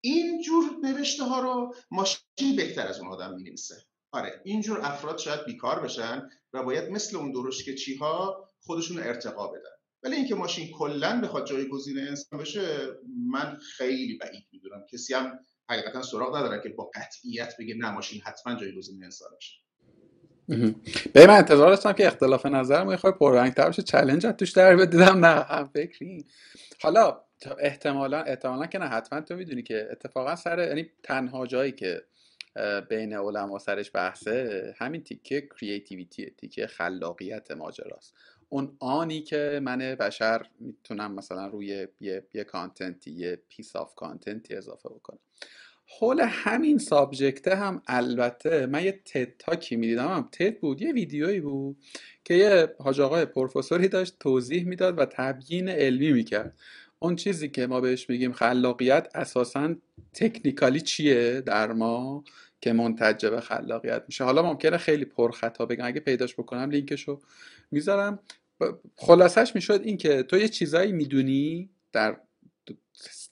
این جور نوشته ها رو ماشین بهتر از اون آدم می آره اینجور افراد شاید بیکار بشن و باید مثل اون درشکچی ها خودشون ارتقا بدن. ولی اینکه ماشین کلا بخواد جایگزین انسان بشه من خیلی بعید می‌دونم. کسی هم حقیقتا سراغ نداره که با قطعیت بگه نه ماشین حتما جایگزین انسان بشه به من انتظار داشتم که اختلاف نظر یه خواهی تر بشه challenge توش در دیدم نه هم فکری حالا احتمالا احتمالا که نه حتما تو می‌دونی که اتفاقا سر یعنی تنها جایی که بین علما سرش بحثه همین تیکه creativity تیکه خلاقیت ماجراست. اون آنی که من بشر می‌تونم مثلا روی یه, یه content ی یه piece of content ی اضافه بکنم. حول همین سابجکته هم البته من یه تد تاکی می‌دیدم. هم تد بود یه ویدیویی بود که یه حاج آقای پروفسوری داشت توضیح می‌داد و تبیین علمی می‌کرد. اون چیزی که ما بهش میگیم خلاقیت اساسا تکنیکالی چیه در ما که منتج به خلاقیت میشه؟ حالا ممکنه خیلی پرخطا بگم. اگه پیداش بکنم لینکشو می‌ذارم. خلاصش می‌شد این که تو یه چیزایی می‌دونی در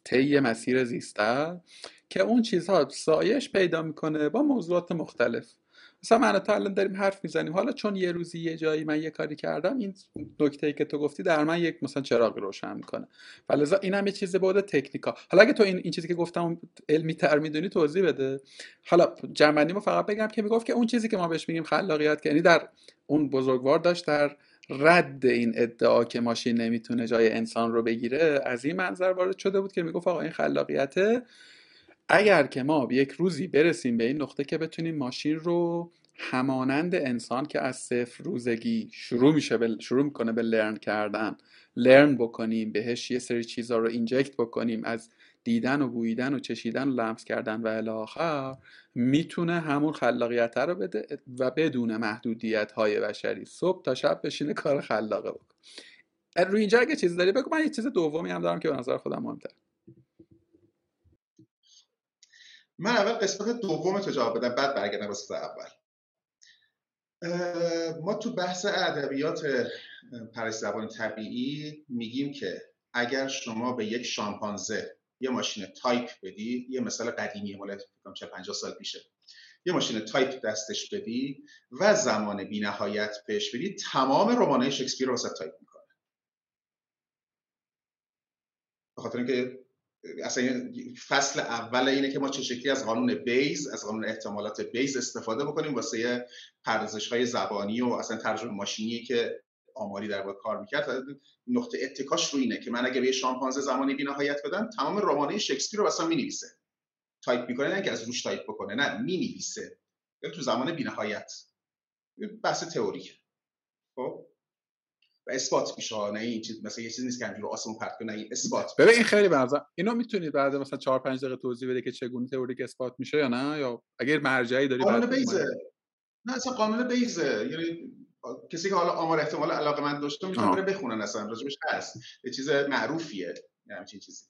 طی مسیر زیسته که اون چیزها سایش پیدا می‌کنه با موضوعات مختلف. مثلا من تا الان داریم حرف می‌زنیم حالا چون یه روزی یه جایی من یه کاری کردم این نکته ای که تو گفتی در من یک مثلا چراغی روشن می‌کنه. فلزا این هم یه چیز بود تکنیکا. حالا اگه تو این, این چیزی که گفتم علمی تر می‌دونی توضیح بده. حالا جنبندی فقط بگم که می‌گفت که اون چیزی که ما بهش میگیم خلاقیت که یعنی در اون بزرگوار داشت در رد این ادعا که ماشین نمی‌تونه جای انسان رو بگیره از این منظر وارد شده بود که می‌گفت آقا این خلاقیته. اگر که ما یک روزی برسیم به این نقطه که بتونیم ماشین رو همانند انسان که از صفر روزگی شروع میشه شروع می‌کنه به لرن کردن لرن بکنیم بهش یه سری چیزها رو اینجکت بکنیم از دیدن و بویدن و چشیدن و لمس کردن و الاخر می‌تونه همون خلاقیت رو بده و بدون محدودیت های بشری. صبح تا شب بشینه کار خلاقه بکن. روی اینجا اگه چیزی داری بگو من یه چیز دومی هم دارم که به نظر خودم مهمتر من اول قسمت دوم تو جواب بدم بعد برگردم قسمت اول. ما تو بحث ادبیات پردازش زبان طبیعی میگیم که اگر شما به یک شامپانزه یه ماشین تایپ بدی یه مثال قدیمی مال چه 50 سال پیشه. یه ماشین تایپ دستش بدی و زمان بینهایت بهش بدی تمام رمانه شکسپیر رو تایپ می‌کنه. به خاطر اینکه اصلا فصل اول اینه که ما چه شکلی از قانون بیز از قانون احتمالات بیز استفاده بکنیم واسه پردازش های زبانی و اصلا ترجمه ماشینی که آماری در باید کار می‌کرد نقطه اتکاش رو اینه که من اگه به شامپانزه زمانی بینهایت بدم تمام رمانه شکسپیر رو اصلا می‌نویسه. تایپ می‌کنه نه که از روش تایپ بکنه نه می‌نویسه. تو زمان بینهایت. بحث تئوریک خب؟ و اثبات میشه نه این چیز مثلا یه چیزی نیست که همینجوری آسمون پرت کنه این اثبات ببین این خیلی بعضا اینو می‌تونید بعد مثلا 4 5 دقیقه توضیح بده که چگونه تئوریک اثبات میشه یا نه؟ یا اگر مرجعی داری قانون بیزه. نه اصلا قانون بیزه. یعنی کسی که حالا آمار احتمال علاقه من داشته می‌تونه بره بخونن اصلا راجبش هست. یه چیز معروفیه همچین چیزی.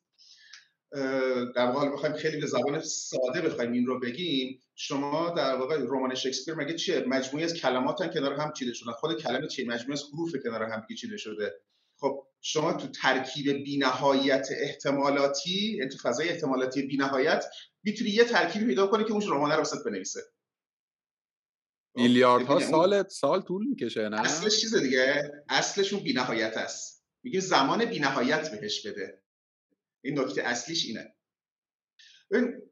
در واقع بخوایم خیلی به زبان ساده بخوایم این رو بگیم شما در واقع رمان شکسپیر مگه چیه؟ مجموعی از کلمات کنار هم چیده شدن. خود کلمه چیه مجموعی از حروف کنار هم چیده شده. خب شما تو ترکیب بینهایت احتمالاتی تو فضای احتمالاتی بینهایت می‌تونی یه ترکیبی پیدا کنی که اون رمان رو وسط بنویسه. میلیاردها سال سال طول می‌کشه نه؟ اصلش چیز دیگه اصلش اون بینهایت است. میگه زمان بینهایت بهش بده. این نکته اصلیش اینه.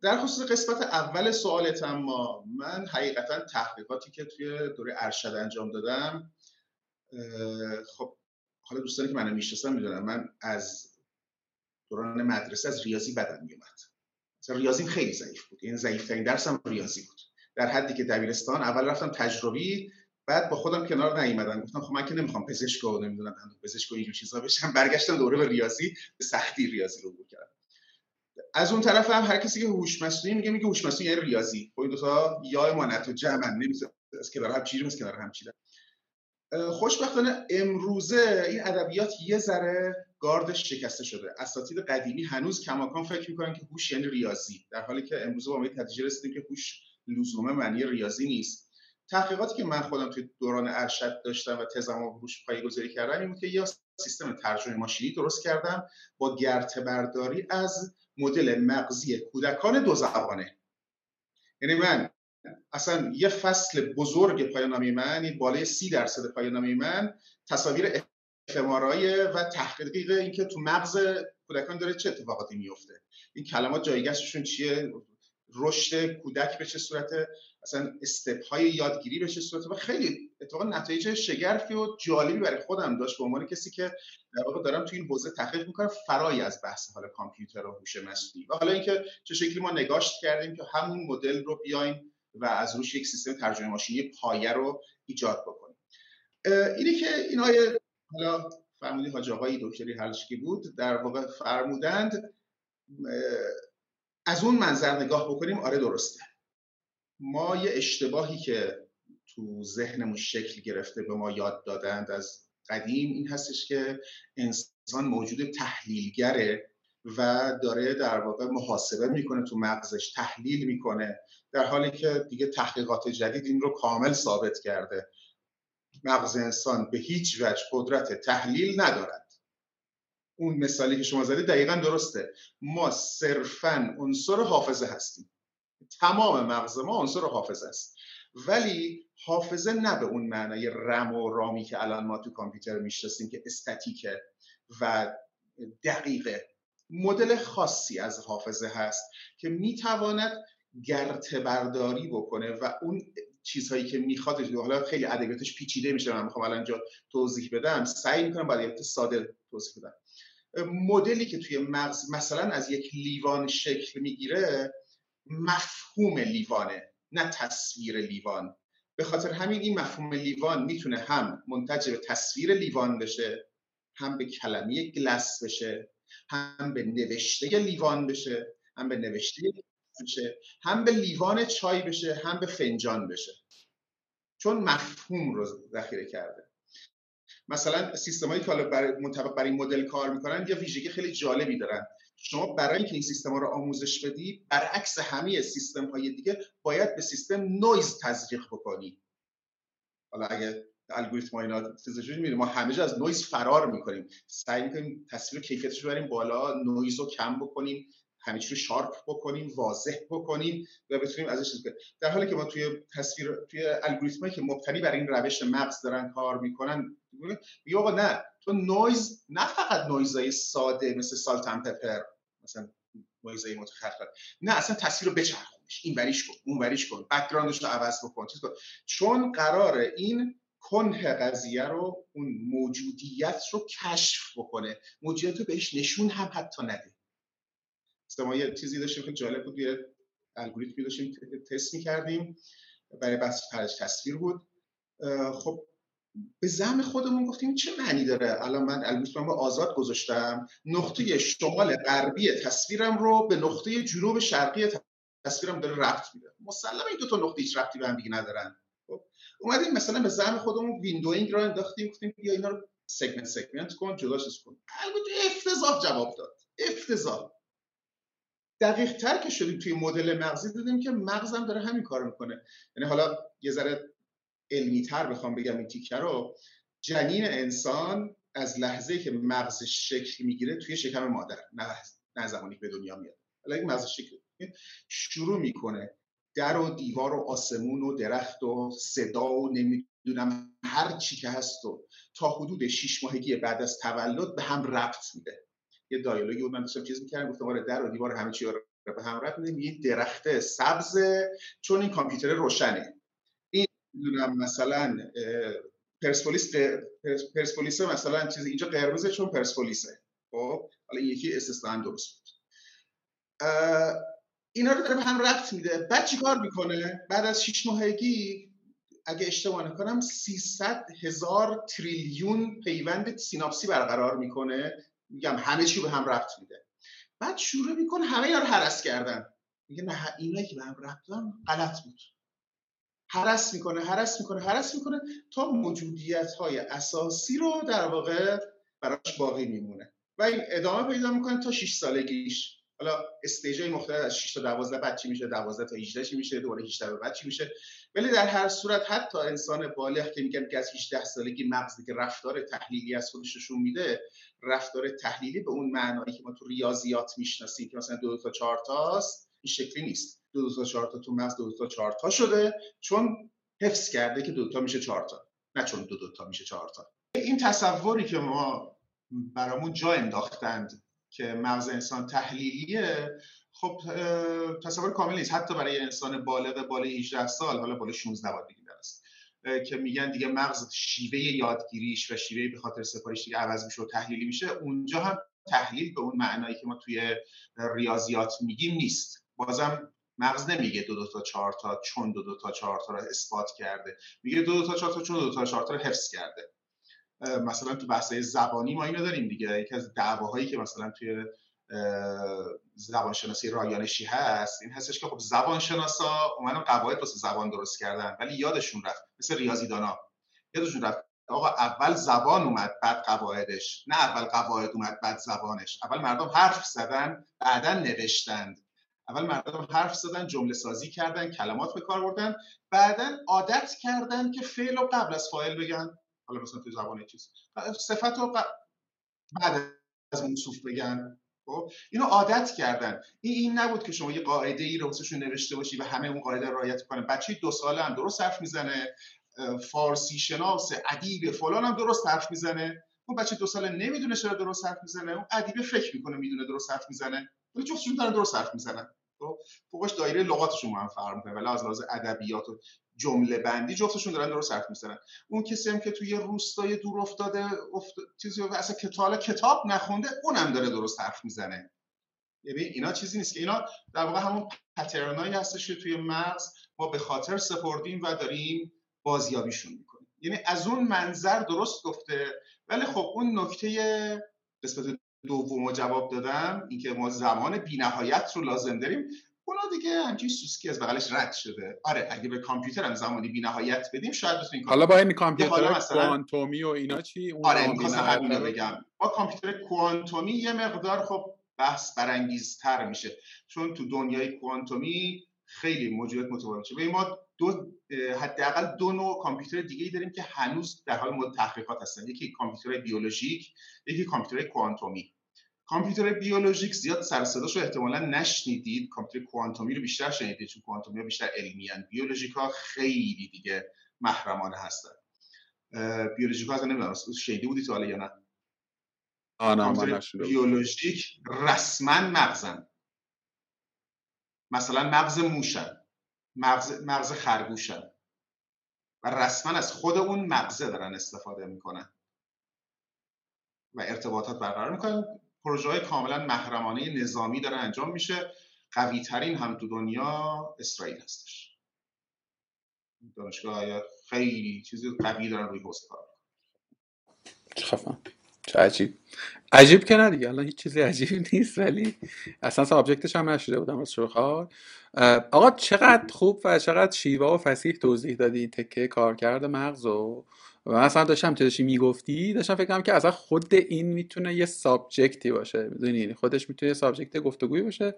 در خصوص قسمت اول سوالت اما من حقیقتا تحقیقاتی که توی دوره ارشد انجام دادم خب حالا دوستانی که منو می‌شناسن می‌دونم من از دوران مدرسه از ریاضی بدم میومد مثلا ریاضیم خیلی ضعیف بود. این یعنی ضعیفترین درسم ریاضی بود. در حدی که دبیرستان اول رفتم تجربی بعد با خودم کنار نیومدم. گفتم خب من که نمی‌خوام پزشک و نمی‌دونم پزشک و اینجور چیزا بشم. برگشتم دوره به ریاضی به سختی ریاضی رو کردم. از اون طرف هم هر کسی که هوش مصنوعی میگه میگه هوش مصنوعی یعنی ریاضی. خب این دو تا یا امانت و جمع نمیشه از کنار هم چیزی کنار هم چیدن خوشبختانه امروزه این ادبیات یه ذره گاردش شکسته شده. اساتید قدیمی هنوز کماکان فکر می‌کنن که هوش یعنی ریاضی. در حالی که امروزه با ما نتیجه رسیدیم که هوش لزوما معنی ریاضی نیست. تحقیقاتی که من خودم توی دوران ارشد داشتم و تزم رو روش گذاری کردم این بود که یا سیستم ترجمه ماشینی درست کردم با گرته برداری از مدل مغزی کودکان دو زبانه. یعنی من اصلا یه فصل بزرگ پایانامی من این بالای سی درصد پایانامی من تصاویر افمارای و تحقیق اینکه تو مغز کودکان داره چه اتفاقاتی میفته این کلمات جایگشتشون چیه؟ رشد کودک به چه صورت اصلا استپ های یادگیری به چه صورت و خیلی اتفاقا نتایج شگرفی و جالبی برای خودم داشت به عنوان کسی که در واقع دارم توی این حوزه تحقیق می‌کنم فرای از بحث حال کامپیوتر و هوش مصنوعی. و حالا اینکه چه شکلی ما نگاشت کردیم که همون مدل رو بیایم و از روش یک سیستم ترجمه ماشینی پایه رو ایجاد بکنیم. اینی که این حالا فرمودی حاج آقای دکتری هرشکی بود در واقع فرمودند از اون منظر نگاه بکنیم آره درسته. ما یه اشتباهی که تو ذهنمون شکل گرفته به ما یاد دادند از قدیم این هستش که انسان موجود تحلیلگره و داره در واقع محاسبه می‌کنه تو مغزش تحلیل می‌کنه در حالی که دیگه تحقیقات جدید این رو کامل ثابت کرده. مغز انسان به هیچ وجه قدرت تحلیل ندارد. اون مثالی که شما زدید دقیقا درسته. ما صرفا عنصر حافظه هستیم. تمام مغز ما عنصر حافظه است. ولی حافظه نه به اون معنای رم و رامی که الان ما تو کامپیوتر می‌شناسیم که استاتیکه و دقیقه. مدل خاصی از حافظه هست که می‌تواند گرت برداری بکنه و اون چیزهایی که می‌خواد حالا خیلی ادبیاتش پیچیده میشه. من می‌خوام الان اینجا توضیح بدم. سعی می‌کنم با ساده توضیح بدم. مدلی که توی مغز مثلا از یک لیوان شکل می‌گیره مفهوم لیوانه نه تصویر لیوان. به خاطر همین این مفهوم لیوان می‌تونه هم منتج به تصویر لیوان بشه هم به کلمه گلس بشه هم به نوشته لیوان بشه هم به نوشته بشه هم به لیوان چای بشه هم به فنجان بشه. چون مفهوم رو ذخیره کرده. مثلا سیستمایی که حالا برای منطبق برای مدل کار می‌کنن یه ویژگی خیلی جالبی دارن. شما برای اینکه این سیستم ها رو آموزش بدی برعکس همه سیستم های دیگه باید به سیستم نویز تزریق بکنی. حالا اگه الگوریتم اینا میره ما همه از نویز فرار می‌کنیم. سعی می‌کنیم تصویر کیفیتش رو بریم بالا نویز رو کم بکنیم همه چی رو sharp بکنیم واضح بکنیم و بتونیم ازش کنیم. در حالی که ما توی تصویر توی الگوریتمایی که مبتنی بر این روش مغز دارن کار می‌کنن میگه آقا نه تو نویز نه فقط نویزای ساده مثل salt pepper مثلا نویزای متخفف نه اصلا تصویر رو بچرخونش این وریش کن اون وریش کن background ش رو عوض بکن چیز کن. چون قرار این کنه قضیه رو اون موجودیت رو کشف بکنه. موجودیت رو بهش نشون هم حتی نده. ما یه چیزی داشتیم که جالب بود یه الگوریتمی داشتیم تست می‌کردیم. برای بحث فرج تصویر بود. خب به زعم خودمون گفتیم چه معنی داره؟ الان من الگوریتم رو آزاد گذاشتم. نقطه شمال غربی تصویرم رو به نقطه جنوب شرقی تصویرم داره ربط میده. مسلما این دو تا نقطه هیچ ربطی به هم دیگه ندارن. خب اومدیم مثلا به زعم خودمون windowing رو انداختیم گفتیم بیا اینا رو segment segment کن جداش کن. البته افتضاح جواب داد. افتضاح. دقیق تر که شدیم توی مدل مغزی دیدیم که مغزم داره همین کار می‌کنه. یعنی حالا یه ذره علمی تر بخوام بگم این تیکه رو جنین انسان از لحظه که مغزش شکل می‌گیره توی شکم مادر نه نه زمانی که به دنیا میاد. این مغزش شکل شروع می‌کنه در و دیوار و آسمون و درخت و صدا و نمی‌دونم هر چی که هست و تا حدود شیش ماهگی بعد از تولد به هم ربط میده. یه دایالوگی بود من داشتم چیز می‌کردم گفتم آره در و دیوار همه چی به هم ربط میده یه درخت سبز چون این کامپیوتر روشنه. می‌دونم مثلا پرسپولیس پرسپولیس مثلا چیز اینجا قرمزه چون پرسپولیسه. خب حالا یکی استثنا درست بود. اینا رو داره هم ربط میده. بعد چیکار می‌کنه؟ بعد از شش ماهگی اگه اشتباه نکنم 300 هزار تریلیون پیوند سیناپسی برقرار می‌کنه. میگم همه چی به هم ربط میده. بعد شروع می‌کنه همه اینا رو حرس کردن. میگه نه اینایی که به هم ربط غلط بود. حرس می‌کنه حرس می‌کنه حرس می‌کنه تا موجودیت های اساسی رو در واقع براش باقی میمونه. و این ادامه پیدا می‌کنه تا 6 سالگیش. حالا استیج های مختلف از 6 تا 12 بعد چی میشه 12 تا 18 چی میشه دوباره 18 بعد چی میشه. ولی در هر صورت حتی انسان بالغ که میگن که از 18 سالگی مغزی که رفتار تحلیلی از خودش نشون میده رفتار تحلیلی به اون معنایی که ما تو ریاضیات می‌شناسیم که مثلا دو, دو تا چهار تاست این شکلی نیست. دو, تا چهار تا تو مغز دو, تا چهار تا شده چون حفظ کرده که دو تا میشه چهار تا نه چون دو دو تا میشه چهار تا. این تصوری که ما برامون جا انداختند که مغز انسان تحلیلیه خب تصور کامل نیست. حتی برای انسان بالغ بالای 18 سال حالا بالای 16 باید بگیم درست که میگن دیگه مغز شیوه یادگیریش و شیوه به خاطر سپاریش دیگه عوض میشه و تحلیلی میشه. اونجا هم تحلیل به اون معنایی که ما توی ریاضیات میگیم نیست. بازم مغز نمیگه دو دو تا چهار تا چون دو دو تا چهار تا رو اثبات کرده. میگه دو دو تا چهار تا چون دو دو تا چهار تا رو حفظ کرده. مثلا تو بحث زبانی ما اینو داریم دیگه. یکی از دعواهایی که مثلا توی زبانشناسی رایانشی هست این هستش که خب زبانشناسا اومدن قواعد واسه زبان درست کردن ولی یادشون رفت مثل ریاضیدانا. یادشون رفت آقا اول زبان اومد بعد قواعدش. نه اول قواعد اومد بعد زبانش. اول مردم حرف زدن بعدا نوشتند. اول مردم حرف زدن جمله سازی کردن کلمات به کار بردن. بعدا عادت کردن که فعل و قبل از فاعل بگن. حالا مثلا تو زبان چیز. صفت رو بعد از موصوف بگن. خب؟ اینو عادت کردن. این این نبود که شما یه قاعده ای رو نوشته باشی و همه اون قاعده رعایت کنن. بچه دو ساله هم درست حرف می‌زنه. فارسی شناس ادیب فلان هم درست حرف می‌زنه. اون بچه دو ساله نمی‌دونه چرا درست حرف می‌زنه. اون ادیب فکر می‌کنه می‌دونه درست حرف می‌زنه. ولی جفتشون دارن درست حرف می‌زنن. خب فوقش دایره لغاتشون هم فرق می‌کنه ولی از لحاظ ادبیات و جمله بندی جفتشون دارن درست حرف می‌زنن. اون کسی هم که توی روستای دور افتاده افت... چیزی اصلا کتاب کتاب نخونده اونم داره درست حرف می‌زنه. یعنی اینا چیزی نیست که اینا در واقع همون پترنایی هستش که توی مغز ما به خاطر سپردیم و داریم بازیابیشون می‌کنیم. یعنی از اون منظر درست گفته ولی خب اون نکته قسمت دوم جواب دادم اینکه ما زمان بینهایت رو لازم داریم. اونا دیگه همچین سوسکی از بغلش رد شده. آره اگه به کامپیوتر هم زمانی بینهایت بدیم شاید بتونیم حالا با این کامپیوتر کوانتومی و اینا چی؟ اون آره می‌خواستم بگم. با کامپیوتر کوانتومی یه مقدار خب بحث برانگیزتر میشه. چون تو دنیای کوانتومی خیلی موجودات متفاوت میشه. ما دو حداقل دو نوع کامپیوتر دیگه ای داریم که هنوز در حال مورد تحقیقات هستن. یکی کامپیوتر بیولوژیک یکی کامپیوتر کوانتومی. کامپیوتر بیولوژیک زیاد سر صداش رو احتمالا نشنیدید. کامپیوتر کوانتومی رو بیشتر شنیدید چون کوانتومی ها بیشتر علمی هن. بیولوژیک ها خیلی دیگه محرمانه هستن. بیولوژیک ها نمی‌دونم شنیده بودید حالا یا نه؟ آه بیولوژیک رسما مغزن. مثلا مغز موشن. مغز, مغز خرگوشن و رسما از خود اون مغزه دارن استفاده می‌کنن. و ارتباطات برقرار می‌کنن. پروژه های کاملا محرمانه نظامی داره انجام میشه. قوی ترین هم تو دنیا اسرائیل هستش. دانشگاه خیلی چیزی قوی دارن روی حوزه کار چه عجیب. عجیب که نه دیگه. الان هیچ چیزی عجیب نیست ولی اصلا subject ش هم نشده بودم از شروع آقا چقدر خوب و چقدر شیوا و فصیح توضیح دادی تیکه کارکرد مغز و و مثلا داشتم چه داشتی می‌گفتی؟ داشتم فکر کنم که اصلا خود این می‌تونه یه subject ی باشه. می‌دونی؟ خودش می‌تونه یه subject گفتگویی باشه.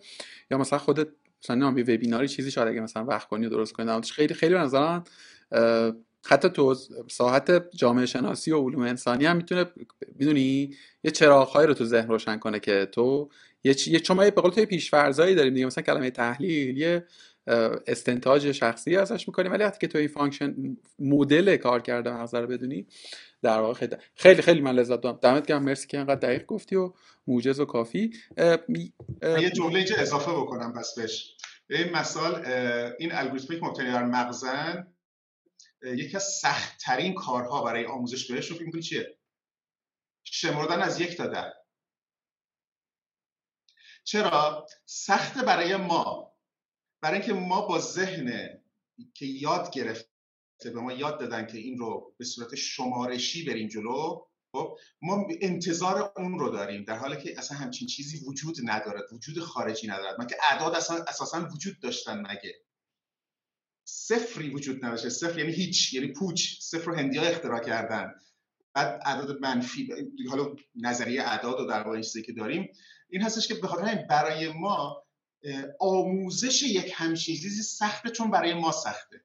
یا مثلا خودت مثلا وبیناری چیزی شاید اگه مثلا وقت کنی و درست کنی. خیلی خیلی به حتی تو ساحت جامعه شناسی و علوم انسانی هم می‌تونه می‌دونی؟ یه چراغهایی رو تو ذهن روشن کنه که تو یه, چ... یه چون ما به قول تو پیش‌فرضایی داریم دیگه. مثلا کلمه تحلیل یه استنتاج شخصی ازش می‌کنیم. ولی وقتی که تو این function مدل کار کرده مغز رو بدونی در واقع خیلی خیلی, خیلی من لذت بردم. دمت گرم. مرسی که انقدر دقیق گفتی و موجز و کافی. یه جمله اینجا اضافه بکنم پس بهش. به این مثال این الگوریتمی که مبتنی بر مغزن یکی از سخت ترین کارها برای آموزش بهش رو فکر چیه؟ شمردن از یک تا ده. چرا؟ سخت برای ما. برای اینکه ما با ذهن که یاد گرفته به ما یاد دادن که این رو به صورت شمارشی بریم جلو خب ما انتظار اون رو داریم در حالی که اصلا همچین چیزی وجود ندارد وجود خارجی ندارد. مگه اعداد اصلا اساسا وجود داشتن مگه؟ صفری وجود نداشته. صفر یعنی هیچ یعنی پوچ. صفر رو هندی اختراع کردن. بعد اعداد منفی حالا نظریه اعداد و در واقع که داریم این هستش که به خاطر برای ما آموزش یک همچین چیزی سخته چون برای ما سخته.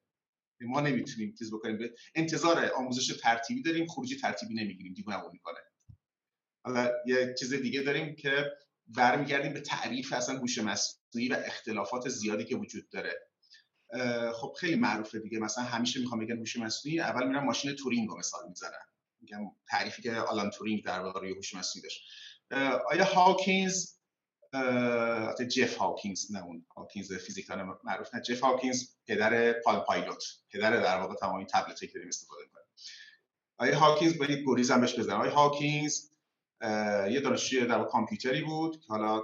ما نمی‌تونیم چیز بکنیم. به انتظار آموزش ترتیبی داریم خروجی ترتیبی نمی‌گیریم دیوونمون می‌کنه. حالا یه چیز دیگه داریم که برمیگردیم به تعریف اصلا هوش مصنوعی و اختلافات زیادی که وجود داره. خب خیلی معروفه دیگه. مثلا همیشه می‌خوام بگم هوش مصنوعی اول میرم ماشین تورینگ رو مثال می‌زنم. میگم تعریفی که آلان تورینگ در واقع هوش مصنوعی داشت. آقای هاکینز جف هاکینز نه اون هاکینز فیزیکدان معروف نه. جف هاکینز پدر Palm Pilot پدر در واقع تمام این تبلتی که داریم استفاده می‌کنیم. آقای هاکینز به یک گریز هم بهش بزنم آقای هاکینز یه دانشجوی در کامپیوتری بود که حالا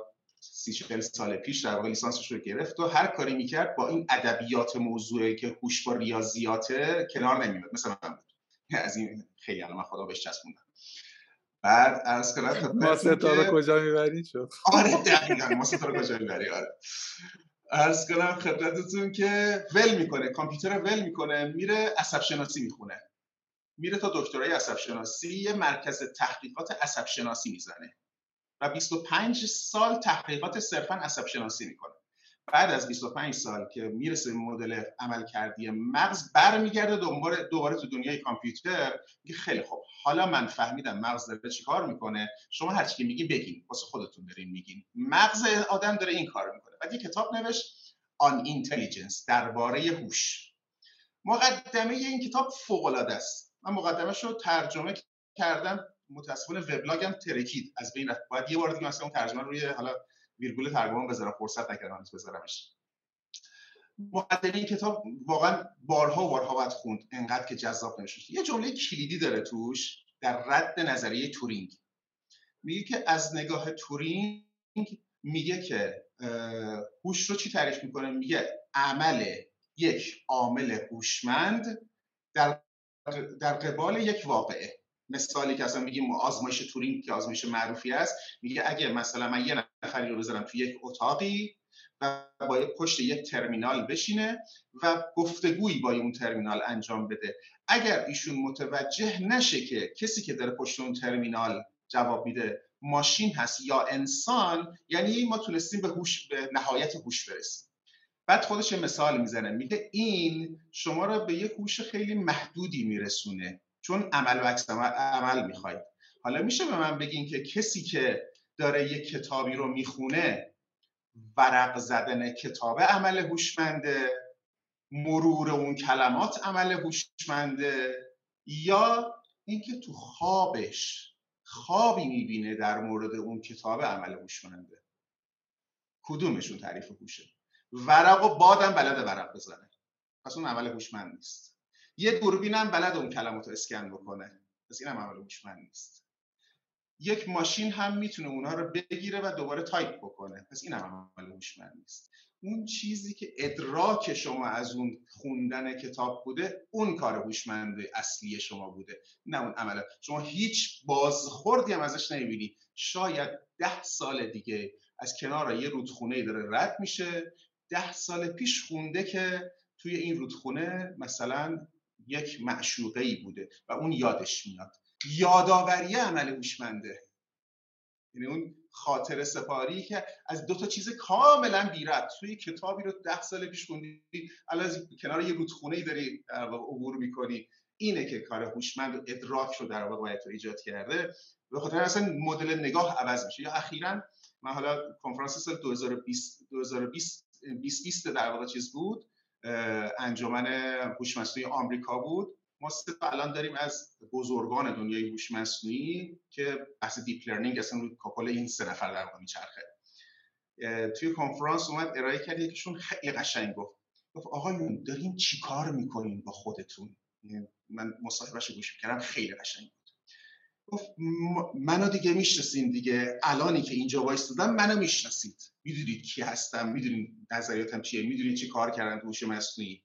سی چهل سال پیش در واقع لیسانسش رو گرفت و هر کاری می‌کرد با این ادبیات موضوعی که هوش با ریاضیاته کنار نمیاد مثلا من بود. از این خیلی الان من خدا بهش چسبوندم. بعد از کنم ما ستاره کجا می‌بری شد. آره دقیقا. ما ستاره کجا می‌بری آره. ارز کنم خدمتتون که ول می‌کنه. کامپیوتر ول می‌کنه. میره عصب شناسی می‌خونه. میره تا دکترای عصب شناسی یه مرکز تحقیقات عصب شناسی می‌زنه. و 25 سال تحقیقات صرفا عصب شناسی می‌کنه. بعد از 25 سال که می‌رسه مدل عمل کردی مغز برمیگرده دوباره دوباره تو دنیای کامپیوتر میگه خیلی خوب. حالا من فهمیدم مغز داره چیکار می‌کنه. شما هر چی میگی بگین. واسه خودتون دارین میگین. مغز آدم داره این کار می‌کنه. بعد یه کتاب نوشت آن اینتلیجنس درباره هوش. مقدمه این کتاب فوق العاده است. من مقدمه رو ترجمه کردم. متاسفانه وبلاگم ترکید از بین رفت. باید یه بار دیگه مثلا ترجمه روی حالا ویرگول ترجمه بذارم فرصت نکردم بذارمش. مقدمه این کتاب واقعا بارها و بارها باید خوند انقدر که جذاب نمیشه یه جمله کلیدی داره توش در رد نظریه تورینگ. میگه که از نگاه تورینگ میگه که هوش رو چی تعریف می‌کنه؟ میگه عمل یک عامل هوشمند در در قبال یک واقعه. مثالی که اصلا میگیم آزمایش تورینگ که آزمایش معروفی است میگه اگه مثلا من یه نفری رو بذارم توی یک اتاقی و با پشت یک ترمینال بشینه و گفتگویی با اون ترمینال انجام بده. اگر ایشون متوجه نشه که کسی که داره پشت اون ترمینال جواب میده ماشین هست یا انسان یعنی ما تونستیم به هوش به نهایت هوش برسیم. بعد خودش مثال می‌زنه میگه این شما را به یک هوش خیلی محدودی میرسونه. چون عمل و عکس عمل می‌خواید. حالا میشه به من بگین که کسی که داره یک کتابی رو می‌خونه ورق زدن کتاب عمل هوشمنده مرور اون کلمات عمل هوشمنده یا اینکه تو خوابش خوابی می‌بینه در مورد اون کتاب عمل هوشمنده. کدومشون تعریف هوشه؟ ورق و بادم بلده ورق بزنه. پس اون عمل هوشمند نیست. یه دوربینم بلده اون کلمات رو اسکن بکنه. پس این هم عمل هوشمند نیست. یک ماشین هم می‌تونه اونها رو بگیره و دوباره تایپ بکنه. پس این هم عمل هوشمند نیست. اون چیزی که ادراک شما از اون خوندن کتاب بوده اون کار هوشمند اصلی شما بوده نه اون عمل. شما هیچ بازخوردی هم ازش نمی‌بینی. شاید ده سال دیگه از کنار یه رودخونه داره رد میشه. ده سال پیش خونده که توی این رودخونه مثلا یک معشوقه ای بوده و اون یادش میاد. یادآوری عمل هوشمنده. یعنی اون خاطر سپاری که از دو تا چیز کاملا بیرد توی کتابی رو ده سال پیش خوندی الان از کنار یه رودخونه ای داری عبور می‌کنی. اینه که کار هوشمند و ادراک رو در واقع باید ایجاد کرده. به خاطر اصلا مدل نگاه عوض میشه. یا اخیرا من حالا کنفرانس سال 2020 2020 2020 در واقع چیز بود. انجمن هوش مصنوعی آمریکا بود. ما الان داریم از بزرگان دنیای هوش مصنوعی که بحث deep learning اصلا روی این سه نفر در واقع میچرخه. توی کنفرانس اومد ارائه کرد یکیشون خیلی قشنگ گفت گفت آقایون دارین چیکار می‌کنین با خودتون؟ من مصاحبهش گوش کردم خیلی قشنگ گفت منو دیگه می‌شناسین دیگه. الانی که اینجا وایستادم منو می‌شناسید. می‌دونید کی هستم می‌دونید نظریاتم چیه می‌دونید چی کار کردن تو هوش مصنوعی.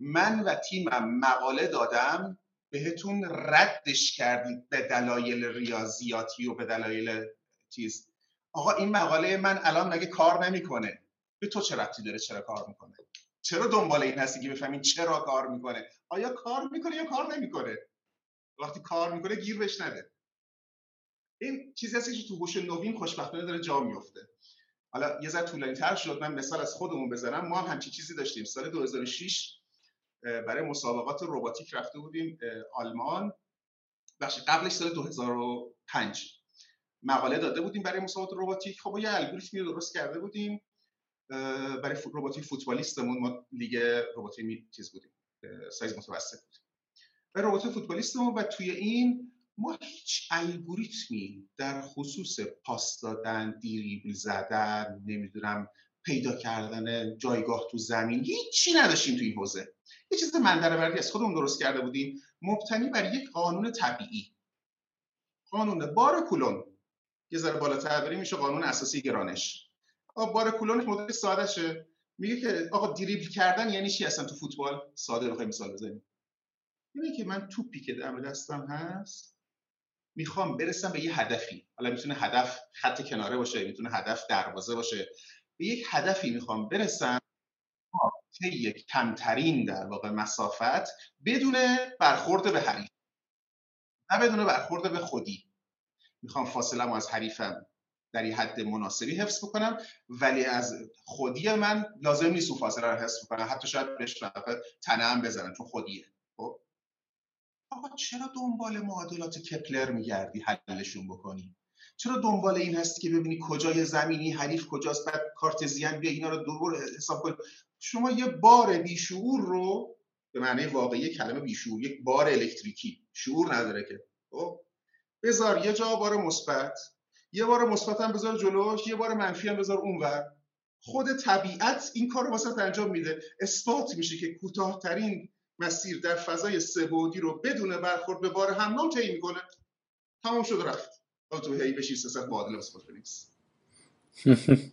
من و تیمم مقاله دادم بهتون ردش کردید به دلایل ریاضیاتی و به دلایل چیز. آقا این مقاله من الان مگه کار نمی‌کنه؟ به تو چه ربطی داره؟ چرا کار می‌کنه؟ چرا دنبال این هستی که بفهمین چرا کار می‌کنه؟ آیا کار می‌کنه یا کار نمی‌کنه؟ وقتی کار می‌کنه گیر بهش نده. این چیزی هستی که تو هوش نوین خوشبختانه داره جا میفته حالا یه ذره طولانی تر شد من مثال از خودمون بزنم. ما هم همچین چیزی داشتیم. سال 2006 برای مسابقات روباتیک رفته بودیم آلمان. بخش قبلش سال 2005 مقاله داده بودیم برای مسابقات روباتیک خب یه الگوریتمی درست کرده بودیم برای روباتیک فوتبالیستمون. ما لیگ روباتیک چیز بودیم سایز متوسط بود برای ربات فوتبالیستمون و توی این ما هیچ الگوریتمی در خصوص پاس دادن دیریبل زدن نمی‌دونم پیدا کردن جایگاه تو زمین هیچی نداشتیم تو این حوزه. یه چیز منظره بردی از خودمون درست کرده بودیم. مبتنی بر یک قانون طبیعی. قانون بار کلون یه ذره بالاتر بریم میشه قانون اساسی گرانش. آقا بار کلون مدل ساده میگه که آقا دریبل کردن یعنی چی اصلا تو فوتبال؟ ساده بخوایم مثال بزنیم. اینه که من توپی که دم دستم هست می‌خوام برسم به یه هدفی. حالا می‌تونه هدف خط کناره باشه می‌تونه هدف دروازه باشه. به یک هدفی می‌خوام برسم طی کمترین در واقع مسافت بدون برخورد به حریف. نه بدون برخورد به خودی. می‌خوام فاصله از حریفم در این حد مناسبی حفظ بکنم ولی از خودی من لازم نیست اون فاصله رو حفظ بکنم. حتی شاید بهش تنه هم بزنم چون خودیه. خب؟ آقا چرا دنبال معادلات کپلر میگردی حلشون بکنی؟ چرا دنبال این هستی که ببینی کجای زمینی حریف کجاست بعد کارتزیان بیا اینا رو دور حساب کن شما یه بار بیشعور رو به معنی واقعی کلمه بیشعور یک بار الکتریکی شعور نداره که. خب؟ بذار یه جا بار مثبت یه بار مثبت هم بذار جلوش یه بار منفی هم بذار اونور. خود طبیعت این کار رو واسه انجام میده. اثبات میشه که کوتاهترین مسیر در فضای سه‌بعدی رو بدون برخورد به بار همنام طی می‌کنه. تمام شد رفت. حالا تو هی بشی سه معادله واسه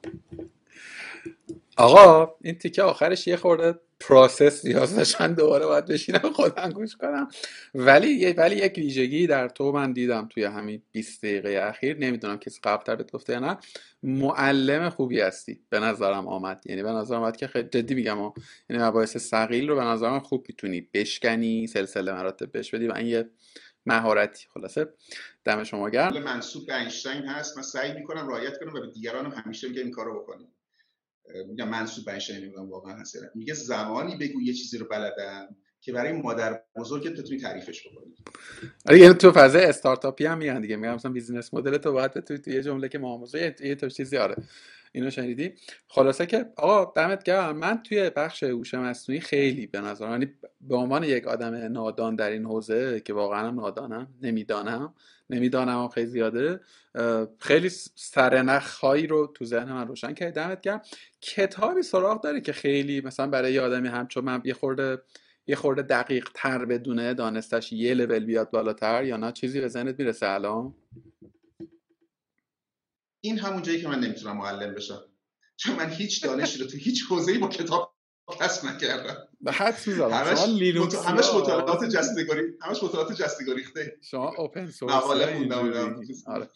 آقا این تیکه آخرش یه خورده process نیاز داشتن دوباره باید بشینم خودم گوش کنم. ولی ولی یک ویژگی در تو من دیدم توی همین 20 دقیقه اخیر نمی‌دونم کسی قبلتر بهت گفته یا نه معلم خوبی هستی. به نظرم آمد. یعنی به نظرم آمد که خیلی جدی میگم و یعنی مباحث ثقیل رو به نظرم خوب می‌تونی بشکنی سلسله مراتب بش بدی و این یه مهارتیه. خلاصه؟ دم شما گرم. منصوب به اینشتین هست. من سعی می‌کنم رعایت کنم و به دیگران همیشه میگم این کارو بکنیم میگم منصوب به نمی‌دونم واقعا هست میگه زمانی بگو یه چیزی رو بلدم که برای مادر بزرگت بتونی تعریفش بکنی. آره یعنی تو فضای استارتاپی هم میگن دیگه میگم مثلا بیزینس مدل تو باید بتونی تو یه جمله که معامله یه تو چیزی آره. اینو شنیدی؟ خلاصه که آقا دمت گرم. من توی بخش هوش مصنوعی خیلی به نظر یعنی به عنوان یک آدم نادان در این حوزه که واقعا نادانم نمی‌دانم نمی‌دانم خیلی زیاده خیلی سرنخ هایی رو تو ذهن من روشن کرد دمت گرم. کتابی سراغ داره که خیلی مثلا برای یه آدمی همچون من یه خورده یه خورده دقیق تر بدونه دانستش یه لول بیاد بالاتر یا نه؟ چیزی به ذهنت می‌رسه الان؟ این همون جایی که من نمی‌تونم معلم بشم. چون من هیچ دانشی رو تو هیچ حوزه‌ای با کتاب کسب نکردم. به حد می‌ذارم همش لینوکس همش مطالعات جستگاری همش مطالعات جستگاری ریخته. شما اوپن سورس مقاله خوندم آره.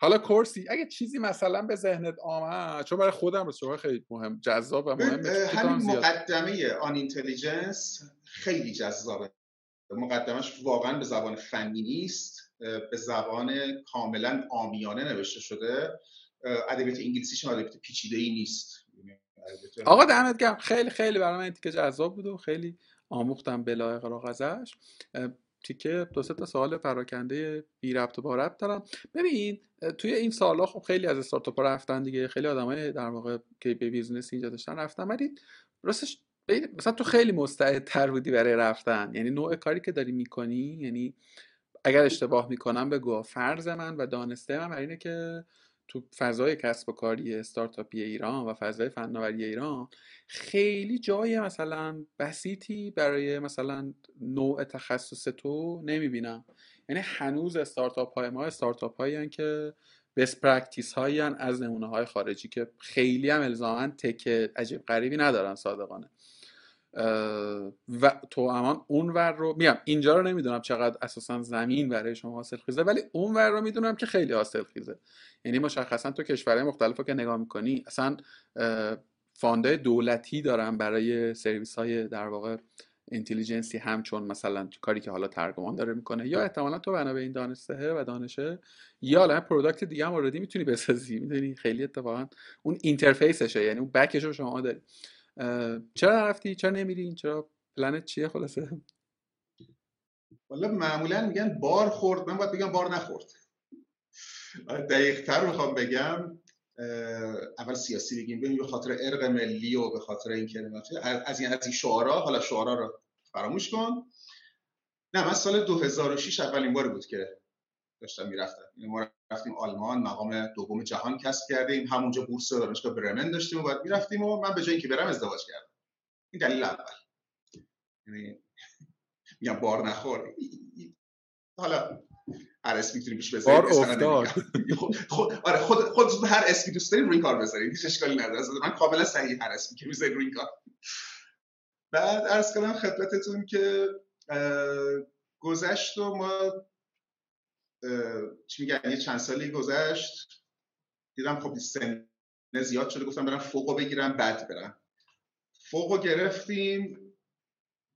حالا کورسی اگه چیزی مثلا به ذهنت آمد چون برای خودم رو خیلی مهم جذاب و مهم همین مقدمه آن اینتلیجنس خیلی جذابه. مقدمش واقعا به زبان فنی نیست. به زبان کاملا آمیانه نوشته شده. ادبیات انگلیسیش ادبیات پیچیده ای نیست آقا دمت گرم. خیلی خیلی برای من تیکه جذاب بود و خیلی آموختم بلا اغراق ازش تیکه دو سه تا سوال پراکنده بی ربط و با ربط دارم. ببین توی این سالها خب خیلی از استارتاپ رفتن دیگه. خیلی آدمای در واقع که به business اینجا داشتن رفتن. ولی راستش مثلا تو خیلی مستعد تر بودی برای رفتن. یعنی نوع کاری که داری می‌کنی یعنی اگر اشتباه می‌کنم بگو. فرض من و دانسته من اینه که تو فضای کسب و کاری استارتاپی ایران و فضای فناوری ایران خیلی جای مثلا بسیطی برای مثلا نوع تخصص تو نمی‌بینم. یعنی هنوز استارتاپ های ما استارتاپ هایی که best practice هایی از نمونه های خارجی که خیلی هم الزاما tech عجیب غریبی ندارن صادقانه. و توأمان اون ور رو میگم اینجا رو نمی‌دونم چقدر اساسا زمین برای شما حاصل خیزه ولی اون ور رو می‌دونم که خیلی حاصل خیزه. یعنی مشخصا تو کشورهای مختلف رو که نگاه می‌کنی اصلا fund ای دولتی دارن برای سرویس های در واقع intelligence ی همچون مثلا کاری که حالا ترگمان داره می‌کنه یا احتمالا تو بنا به این دانسته و دانشه یا الان product دیگه هم اوردی می‌تونی بسازی. می‌دونی؟ خیلی اتفاقا اون interface شه یعنی اون back ش رو شما داری. چرا نرفتی چرا نمیری چرا پلنت چیه خلاصه؟ والا معمولا میگن بار خورد. من باید بگم بار نخورد. آره، دقیق تر می‌خوام بگم اول سیاسی بگیم. ببین به خاطر ارق ملی و به خاطر این کلمات از این از این شعارا حالا شعارا رو فراموش کن. نه من سال 2006 اولین بار بود که داشتم می‌رفتم یعنی ما رفتیم آلمان مقام دوم جهان کسب کردیم. همونجا بورس دانشگاه برمن داشتیم و بعد می‌رفتیم و من به جای اینکه برم ازدواج کردم. این دلیل اول. یعنی میگم بار نخور. حالا هر اسمی می‌تونیم بیش بذاریم بار افتاد. خود آره خود خود هر اسمی دوست داریم روی کار بذاریم هیچ اشکالی نداره. من کاملا صحیح هر اسمی که می‌ذاریم روی کار. بعد عرض کنم خدمتتون که گذشت و ما چی میگن یه چند سالی گذشت دیدم خب سن زیاد شده گفتم برم فوقو بگیرم بعد برم. فوقو گرفتیم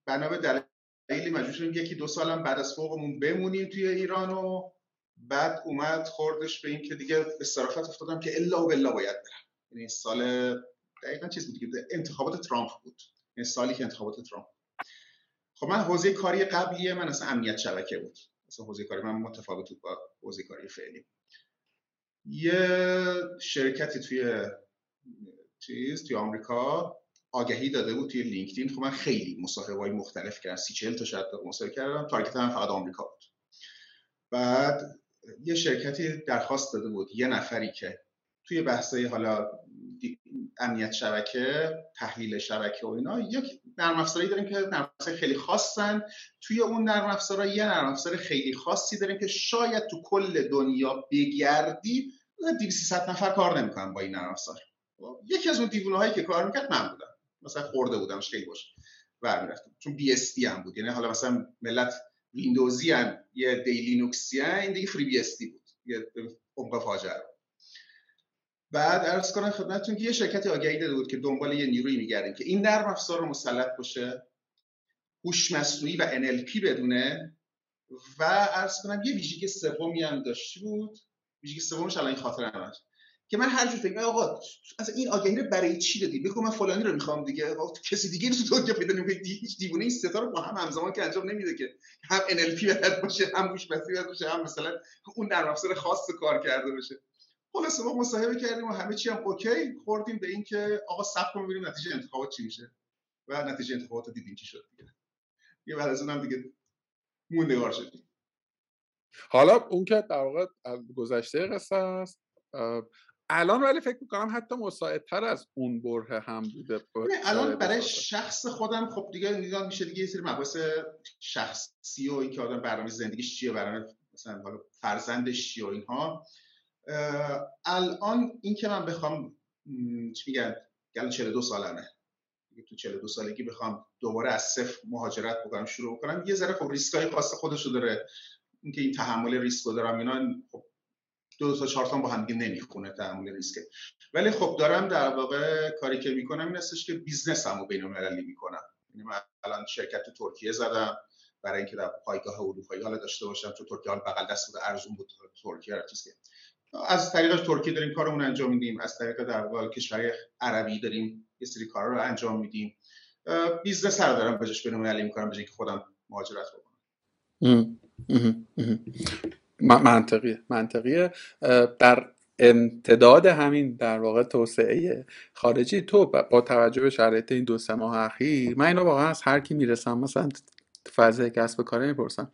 بنا به دلیلی مجبور شدیم یکی دو سالم بعد از فوقمون بمونیم توی ایران و بعد اومد خوردش به این که دیگه به صرافت افتادم که الا و بلا باید برم. یعنی سال دقیقا چیز بود که انتخابات ترامپ بود. یعنی سالی که انتخابات ترامپ خب من حوزه کاری قبلی من اصلا امنیت شبکه بود. حوزه کاری من متفاوت بود با حوزه کاری فعلی. یه شرکتی توی چیز توی آمریکا آگهی داده بود توی لینکدین. خب من خیلی مصاحبه های مختلف کردم. سی چل تا شاید مصاحبه کردم. تارگت هم فقط آمریکا بود. بعد یه شرکتی درخواست داده بود. یه نفری که توی بحثای حالا امنیت شبکه تحلیل شبکه و اینا یک نرم افزاری داریم که نرم خیلی خاصن. توی اون نرم افزارا یه نرم افزار خیلی خاصی داریم که شاید تو کل دنیا بگردی 200 نفر کار نمی‌کنن با این نرم افزار. یکی از اون دیوونه هایی که کار می‌کرد من بودم. مثلا خورده بودم خیلی باشه برمیرفتم. چون BSD هم بود. یعنی حالا مثلا ملت ویندوزی هم یه دی لینوکسی این دیگه FreeBSD بود. یه عمق فاجعه. بعد عرض کنم خدمتتون که یه شرکتی آگهی داده بود که دنبال یه نیروی میگردیم که این نرم افزار رو مسلط باشه هوش مصنوعی و NLP بدونه و ارز کنم یه ویژگی سومی هم داشته بود؟ ویژگی سومش الان این خاطر همش که من هر جور فکر آقا از این آگهی رو برای چی دادی؟ بگو من فلانی رو می‌خوام دیگه. کسی دیگه تو دنیا پیدا نمی‌کنی هیچ دیوونه این ستا رو با هم همزمان که انجام نمیده که هم NLP بلد باشه هم هوش مصنوعی باشه هم مثلا اون نرم افزار خاص کار کرده باشه. خلاص ما مصاحبه کردیم و همه چی هم اوکی. خوردیم به اینکه آقا صبر کن ببینیم نتیجه انتخابات چی میشه. و نتیجه انتخابات دیدیم چی شد دیگه. یه بعد از اونم دیگه موندگار شدیم. حالا اون که در واقع گذشته قصه است الان ولی فکر می‌کنم حتی مساعدتر از اون بره هم بوده الان برای شخص خودم خب دیگه نیدان میشه دیگه یه سری مباحث شخصی و اینکه آدم برنامه زندگیش چیه برنامه مثلا فرزندش چیه و اینها. الان این که من بخوام چی میگن؟ گل 42 سالمه. تو 42 سالگی بخوام دوباره از صفر مهاجرت بکنم شروع بکنم. یه ذره خب ریسکای خاص خودشو داره. اینکه این تحمل ریسک رو دارم اینا خب دو تا چهار تا با هم دیگه نمی‌خونه تحمل ریسک. ولی خب دارم در واقع کاری که می‌کنم این هستش که business مو بین المللی می‌کنم. یعنی من الان شرکت تو ترکیه زدم. برای اینکه در پایگاه اروپایی حالا داشته باشم تو ترکیه حال بغل دست بود ارزون بود ترکیه رو چیز از طریق ترکیه داریم کارمون انجام میدیم. از طریق در واقع کشور عربی داریم یه سری کارا رو انجام میدیم. business رو دارم بجاش بین المللی می‌کنم به که خودم مهاجرت بکنم. منطقیه منطقیه. در امتداد همین در واقع توسعه خارجی تو با توجه به شرایط این دو سه ماه اخیر من اینو واقعا از هر کی می‌رسم مثلا فضای کسب کاره می‌پرسم.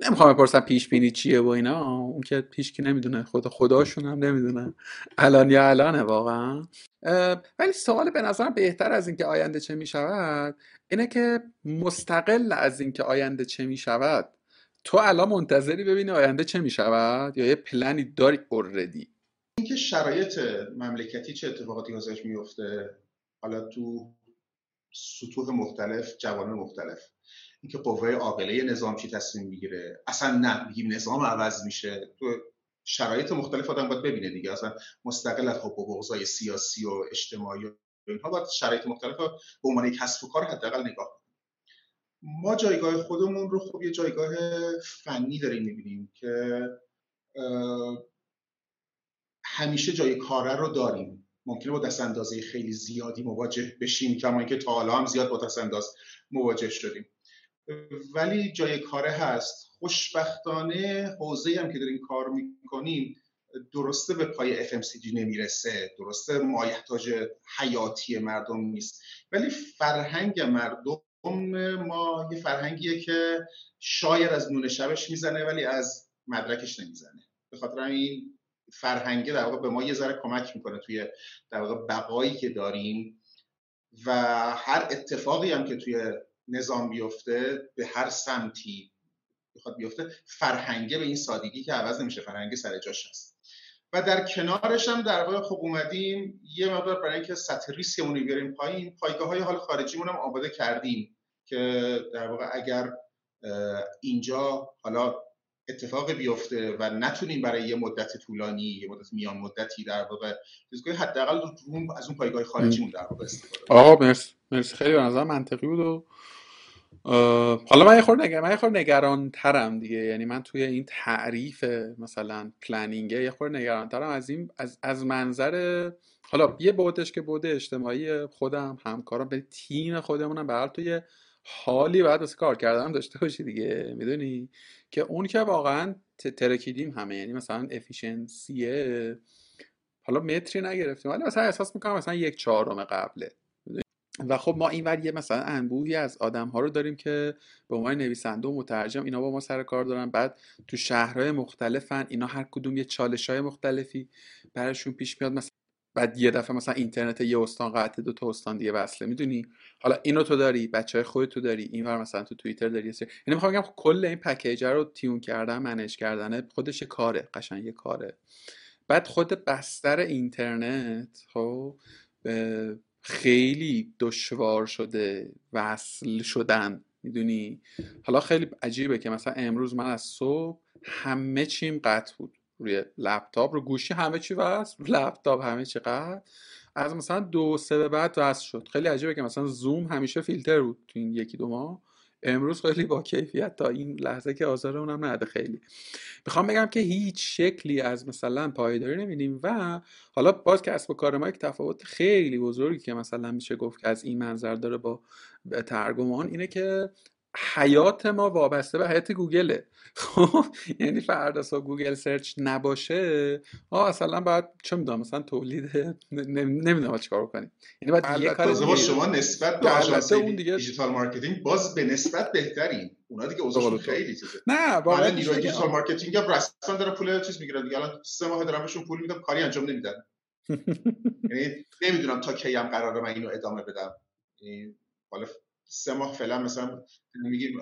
نمی‌خوام بپرسم پیش بینی چیه و اینا. اون که پیش کی نمی‌دونه. خدا خداشون هم نمی‌دونه. الان یا الانه واقعا. ولی سوال به نظرم بهتر از اینکه آینده چه می‌شود اینه که مستقل از اینکه آینده چه می‌شود تو الان منتظری ببینی آینده چه می‌شود یا یه پلنی داری اوردی اینکه شرایط مملکتی چه اتفاقاتی ازش میفته حالا تو سطوح مختلف جوانه مختلف. اینکه قوه عاقله نظام چی تصمیم می‌گیره. اصلا نه میگیم نظام عوض میشه. تو شرایط مختلف آدم باید ببینه دیگه. اصلا مستقل از حقوق سیاسی و اجتماعی و اینها باید شرایط مختلف به عنوان کسب و کار حداقل نگاه ما جایگاه خودمون رو خب یه جایگاه فنی داریم می‌بینیم که همیشه جای کاره رو داریم. ممکنه با دست اندازه خیلی زیادی مواجه بشیم کما اینکه تا حالا هم زیاد با دست انداز مواجه شدیم. ولی جای کاره هست. خوشبختانه حوزه هم که داریم کار می‌کنیم درسته به پای FMCG نمی‌رسه. درسته مایحتاج حیاتی مردم نیست. ولی فرهنگ مردم ما یه فرهنگیه که شاید از نون شبش می‌زنه ولی از مدرکش نمی‌زنه. به خاطر این فرهنگه در واقع به ما یه ذره کمک می‌کنه توی در واقع بقایی که داریم و هر اتفاقی هم که توی نظام بیفته به هر سمتی بخواد بیفته فرهنگه به این سادگی که عوض نمیشه فرهنگ سر جاش هست. و در کنارش هم در واقع خب اومدیم یه مقدار برای اینکه سطح ریسکمون رو بیاریم پایین پایگاه های حال خارجیمون هم آماده کردیم که در واقع اگر اینجا حالا اتفاق بیفته و نتونیم برای یه مدت طولانی یه مدت میان مدتی در واقع چیز کنیم حداقل از اون پایگاه خارجیمون در واقع استفاده آقا مرسی. مرسی. خیلی به نظر منطقی بود و حالا من یه خورده نگران یه خورده نگران ترم دیگه. یعنی من توی این تعریف مثلا پلنینگ یه خورده نگران ترم از این از, از منظر حالا یه بودش که بوده اجتماعی خودم همکارم به تیم خودمونم به حال توی حالی باید واسه کار کردن داشته باشی دیگه. می‌دونی؟ که اون که واقعا ترکیدیم همه. یعنی مثلا افیشنسیه حالا متری نگرفتیم. ولی مثلا احساس می‌کنم مثلا یک چهارم قبله. و خب ما اینور یه مثلا انبوهی از آدم ها رو داریم که به عنوان نویسنده و مترجم اینا با ما سر کار دارن. بعد تو شهرهای مختلفن اینا هر کدوم یه چالش های مختلفی براشون پیش میاد. مثلا بعد یه دفعه مثلا اینترنت یه استان قطع دو تا استان دیگه وصله می‌دونی؟ حالا اینو تو داری بچه های خودت تو داری اینور مثلا تو توییتر داری یعنی می‌خوام بگم کل این پکیج رو تیون کردن منیج کردن خودش کاره قشنگ یه کاره. بعد خود بستر اینترنت خب خیلی دشوار شده وصل شدن می‌دونی؟ حالا خیلی عجیبه که مثلا امروز من از صبح همه چیم قطع بود. روی لپتاپ رو گوشی همه چی وصل لپتاپ همه چی قطع. از مثلا دو سه به بعد وصل شد. خیلی عجیبه که مثلا زوم همیشه فیلتر بود تو این یکی دو ماه. امروز خیلی با کیفیت تا این لحظه که آزار اونم نده خیلی. می‌خوام بگم که هیچ شکلی از مثلا پایداری نمیدیم و حالا باز کسب و کار ما یک تفاوت خیلی بزرگی که مثلا میشه گفت که از این منظر داره با ترگمان اینه که حیات ما وابسته به حیات گوگله. خب یعنی فردا صبح Google Search نباشه ها اصلا باید چه می‌دونم مثلا تولید نمی‌دونم چیکار کنیم. یعنی باید یه کار شما نسبت به اون دیگه digital marketing باز به نسبت بهترین. اونا دیگه اوضاعشون خیلی چیزه. نه واقعا نیروی digital marketing هم رسما داره پول چیز می‌گیرن دیگه. الان سه ماه دارم بهشون پول میدم کاری انجام نمیدن. یعنی نمی‌دونم تا کی هم قراره من اینو ادامه بدم. یعنی حالا سه ماه فعلا مثلا میگیم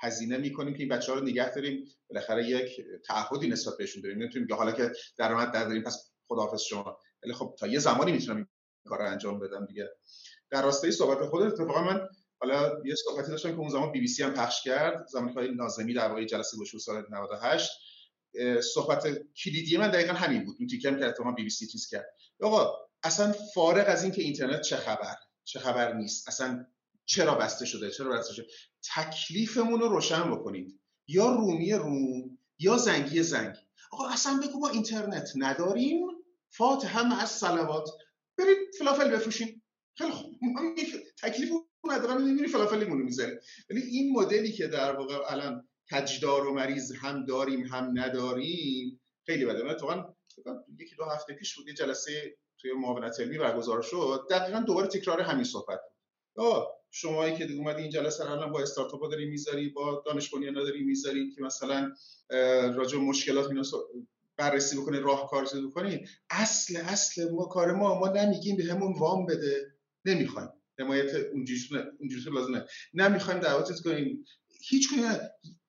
هزینه می‌کنیم که این بچه ها رو نگه داریم. بالاخره یک تعهدی نسبت بهشون داریم. نمی‌تونیم حالا که درآمد نداریم پس خداحافظ شما. ولی خب تا یه زمانی می‌تونم این کار رو انجام بدم دیگه. در راستای صحبت خود اتفاقا من حالا یه صحبتی داشتم که اون زمان بی بی سی هم پخش کرد. زمانی که نازمی در واقع جلسه گوش سال 98 صحبت کلیدی من دقیقا همین بود. اون تیکم که اتفاقا بی بی سی چیز کرد. آقا اصلا فارغ از اینکه اینترنت چه خبر چه خبر نیست اصلا چرا بسته شده؟ چرا بسته شده؟ تکلیفمون رو روشن بکنید. یا رومی روم یا زنگی زنگی آقا اصلا بگو ما اینترنت نداریم. فاتح هم از سلوات برید فلافل بفروشیم خیلی خوب. تکلیف ندارم نمیری فلافلیمون رو می‌زنیم ولی این مدلی که در واقع الان کجدار و مریض هم داریم هم نداریم خیلی بده. من اتفاقا یکی دو هفته پیش بود یه جلسه توی معاونت علمی برگزار شد. دقیقا دوباره تکرار همین صحبت بود. شمایی که اومدی این جلسه رو الان با استارتاپ داری می‌ذاری با دانش داری می‌ذاری که مثلا راجع مشکلات اینا بررسی بکنی راهکار چیز بکنی. اصل اصل ما کار ما ما نمیگیم به همون وام بده. نمی‌خوایم. حمایت اونجوری لازمه نمی‌خوایم دعوتت کنیم. هیچ کنی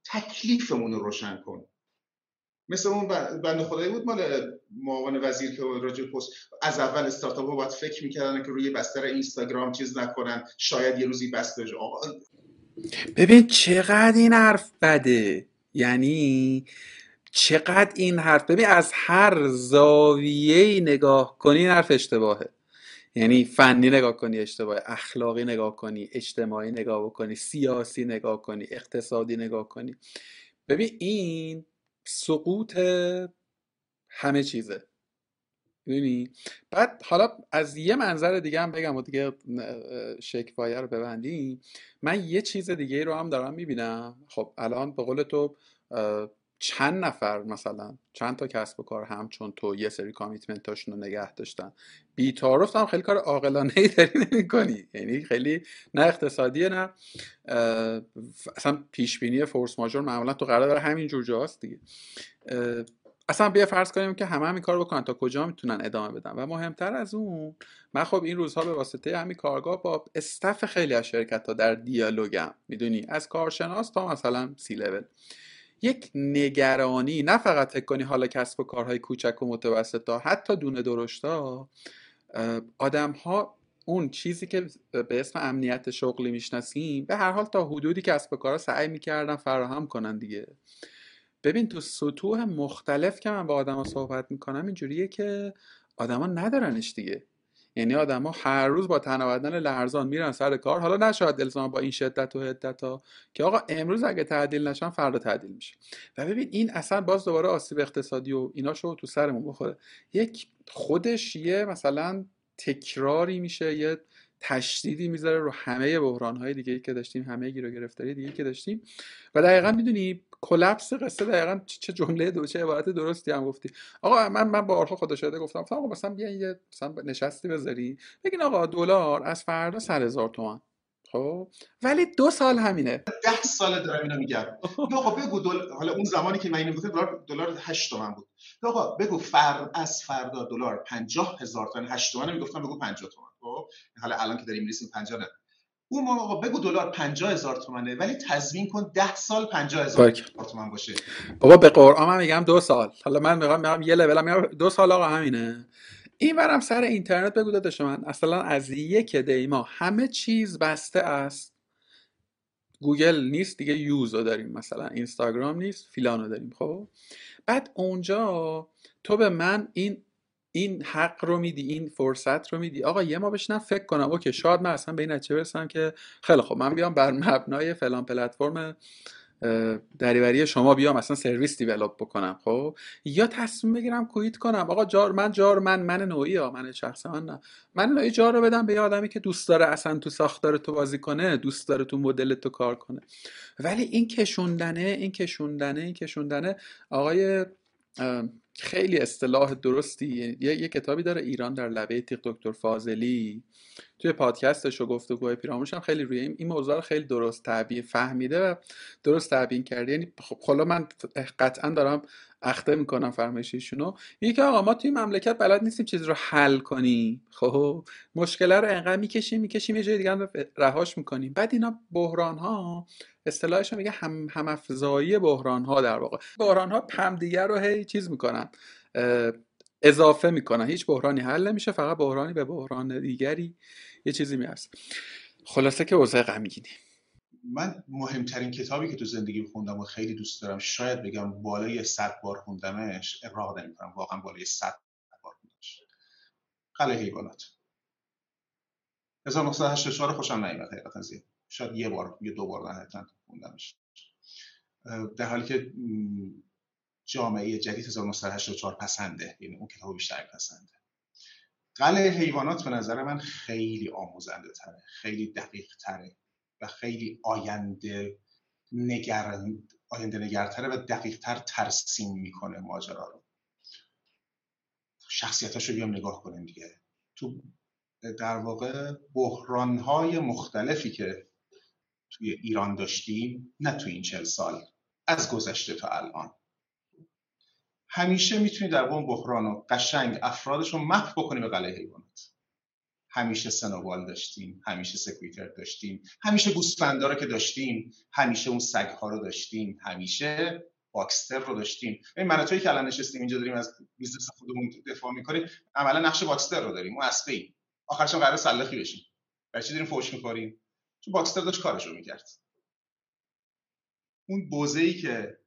تکلیفمون رو روشن کن. مثل اون بنده خدایی بود مال معاون وزیر که راجع پست از اول استارتاپ ها باید فکر می‌کردن که روی بستر اینستاگرام چیز نکنن شاید یه روزی بسته آقا ببین چقدر این حرف بده؟ یعنی چقدر این حرف ببین از هر زاویه نگاه کنی این حرف اشتباهه. یعنی فنی نگاه کنی اشتباهه اخلاقی نگاه کنی اجتماعی نگاه بکنی سیاسی نگاه کنی اقتصادی نگاه کنی. ببین این سقوط همه چیزه. ببینی بعد حالا از یه منظر دیگه هم بگم و دیگه شکفایه رو ببندیم. من یه چیز دیگه رو هم دارم می‌بینم. خب الان به قول تو چند نفر مثلا چند تا کسب و کار همچون تو یه سری کامیتمنتاشون رو نگه داشتن. بی تعارف هم خیلی کار عاقلانه ای داری نمی یعنی خیلی نه اقتصادیه نه اصلا پیش بینی فورس ماژور معمولا تو قرار داره همین جور جاست دیگه. اصلا بیا فرض کنیم که همه همین کار بکنن. تا کجا می‌تونن ادامه بدن؟ و مهمتر از اون من خب این روزها به واسطه همین کارگاه با استف خیلی از شرکت ها در دیالوگم. می‌دونی؟ از کارشناس تا مثلا سی لول یک نگرانی نه فقط فکر کنی حالا کسب و کارهای کوچک و متوسط ها حتی دونه درشتا آدم ها اون چیزی که به اسم امنیت شغلی می‌شناسیم به هر حال تا حدودی کسب و کارها سعی می‌کردن فراهم کنن دیگه. ببین تو سطوح مختلف که من با آدما صحبت می‌کنم اینجوریه که آدما ندارنش دیگه. یعنی آدما هر روز با تنابدن لرزان میرن سر کار. حالا نشاید الزام با این شدت و حدت ها که آقا امروز اگه تعدیل نشن فردا تعدیل میشه. و ببین این اصلا باز دوباره آسیب اقتصادی و اینا شو تو سرمون بخوره. یک خودش یه مثلا تکراری میشه یه تشدیدی می‌ذاره رو همه بحران های دیگه که داشتیم همه گیر و گرفتاری دیگه که داشتیم. و دقیقا می‌دونی کلپس قصه دقیقا چه جمله دو چه عبارت درستی هم گفتی. آقا من من بارها خدا شده گفتم آقا مثلا بیاین یه مثلا نشستی بذاری. بگین آقا دلار از فردا سر هزار تومن خب. ولی دو سال همینه. ده سال دارم اینو میگم. آقا بگو دل... حالا اون زمانی که من اینو گفتم دلار دلار 8 تومن بود. آقا بگو فر از فردا دلار 50 هزار تومن 8 تومن می‌گفتم بگو 50 تومن. خب. حالا الان که داریم می‌رسیم 50 نه. اون موقع آقا بگو دلار 50 هزار تومنه ولی تضمین کن 10 سال 50 هزار تومن باشه. بابا به قرآن من میگم دو سال. حالا من میگم میگم یه لول دو سال آقا همینه. این برم سر اینترنت بگو داداش من. اصلا از یک دی ما همه چیز بسته است. گوگل نیست دیگه یوز رو داریم مثلا. اینستاگرام نیست فلانو داریم خب؟ بعد اونجا تو به من این این حق رو میدی این فرصت رو میدی. آقا یه ما بشنم فکر کنم. اوکی شاید من اصلا به این نتیجه برسم که خیلی خب من بیام بر مبنای فلان پلتفرم دریوری شما بیام اصلا سرویس دیولپ بکنم خب؟ یا تصمیم بگیرم کویت کنم. آقا جار من جار من من نوعی ها من شخص من نه. من نوعی جار رو بدم به یه آدمی که دوست داره اصلا تو ساختار تو بازی کنه دوست داره تو مدل تو کار کنه. ولی این کشوندنه این کشوندنه این کشوندنه آقای خیلی اصطلاح درستی. یه, یه کتابی داره ایران در لبه تیغ دکتر فاضلی. توی پادکستش و گفتگوهای پیرامونش هم خیلی روی این موضوع رو خیلی درست تعبیر فهمیده و درست تعبین کرده. یعنی خب حالا من قطعا دارم اخته می‌کنم فرمایش ایشونو که آقا ما توی مملکت بلد نیستیم چیزی رو حل کنیم. خب؟ مشکل رو انقدر می‌کشیم می‌کشیم یه جای دیگه رهاش می‌کنیم. بعد اینا بحران ها اصطلاحش میگه هم همافزایی بحران ها در واقع. بحران ها همدیگه رو هی چیز می‌کنن اضافه می‌کنن. هیچ بحرانی حل نمیشه فقط بحرانی به بحران دیگری یه چیزی می‌رسه. خلاصه که اوضاع غمگینی من مهمترین کتابی که تو زندگی خوندم و خیلی دوست دارم شاید بگم بالای صد بار خوندمش اقراق نمی‌کنم واقعا بالای صد بار خوندمش. قلعه حیوانات. 1984 خوشم نیومد حقیقتا زیاد. شاید یه بار یه دو بار نهایتا خوندمش. در حالی که جامعه جدید 1984 پسنده یعنی اون کتاب بیشتر پسنده. قلعه حیوانات به نظر من خیلی آموزنده تره خیلی دقیق تره و خیلی آینده نگر آینده نگرتره و دقیق تر ترسیم می‌کنه ماجرا رو. شخصیتاش رو بیام نگاه کنیم دیگه. تو در واقع های مختلفی که توی ایران داشتیم نه توی این چل سال از گذشته تا الان. همیشه می‌تونید در اون بحران و قشنگ افرادش رو محو بکنی به قلعه حیوانات. همیشه سنوبال داشتیم همیشه سکویتر داشتیم همیشه گوسفندا رو که داشتیم همیشه اون سگ ها رو داشتیم همیشه باکستر رو داشتیم. این من که الان نشستیم اینجا داریم از بیزنس خودمون دفاع می‌کنیم عملا نقش باکستر رو داریم اون ایم آخرش قرار سلخی بشیم. برای داریم فوش می‌خوریم؟ تو باکستر داشت کارش رو می‌کرد. اون بوزه ای که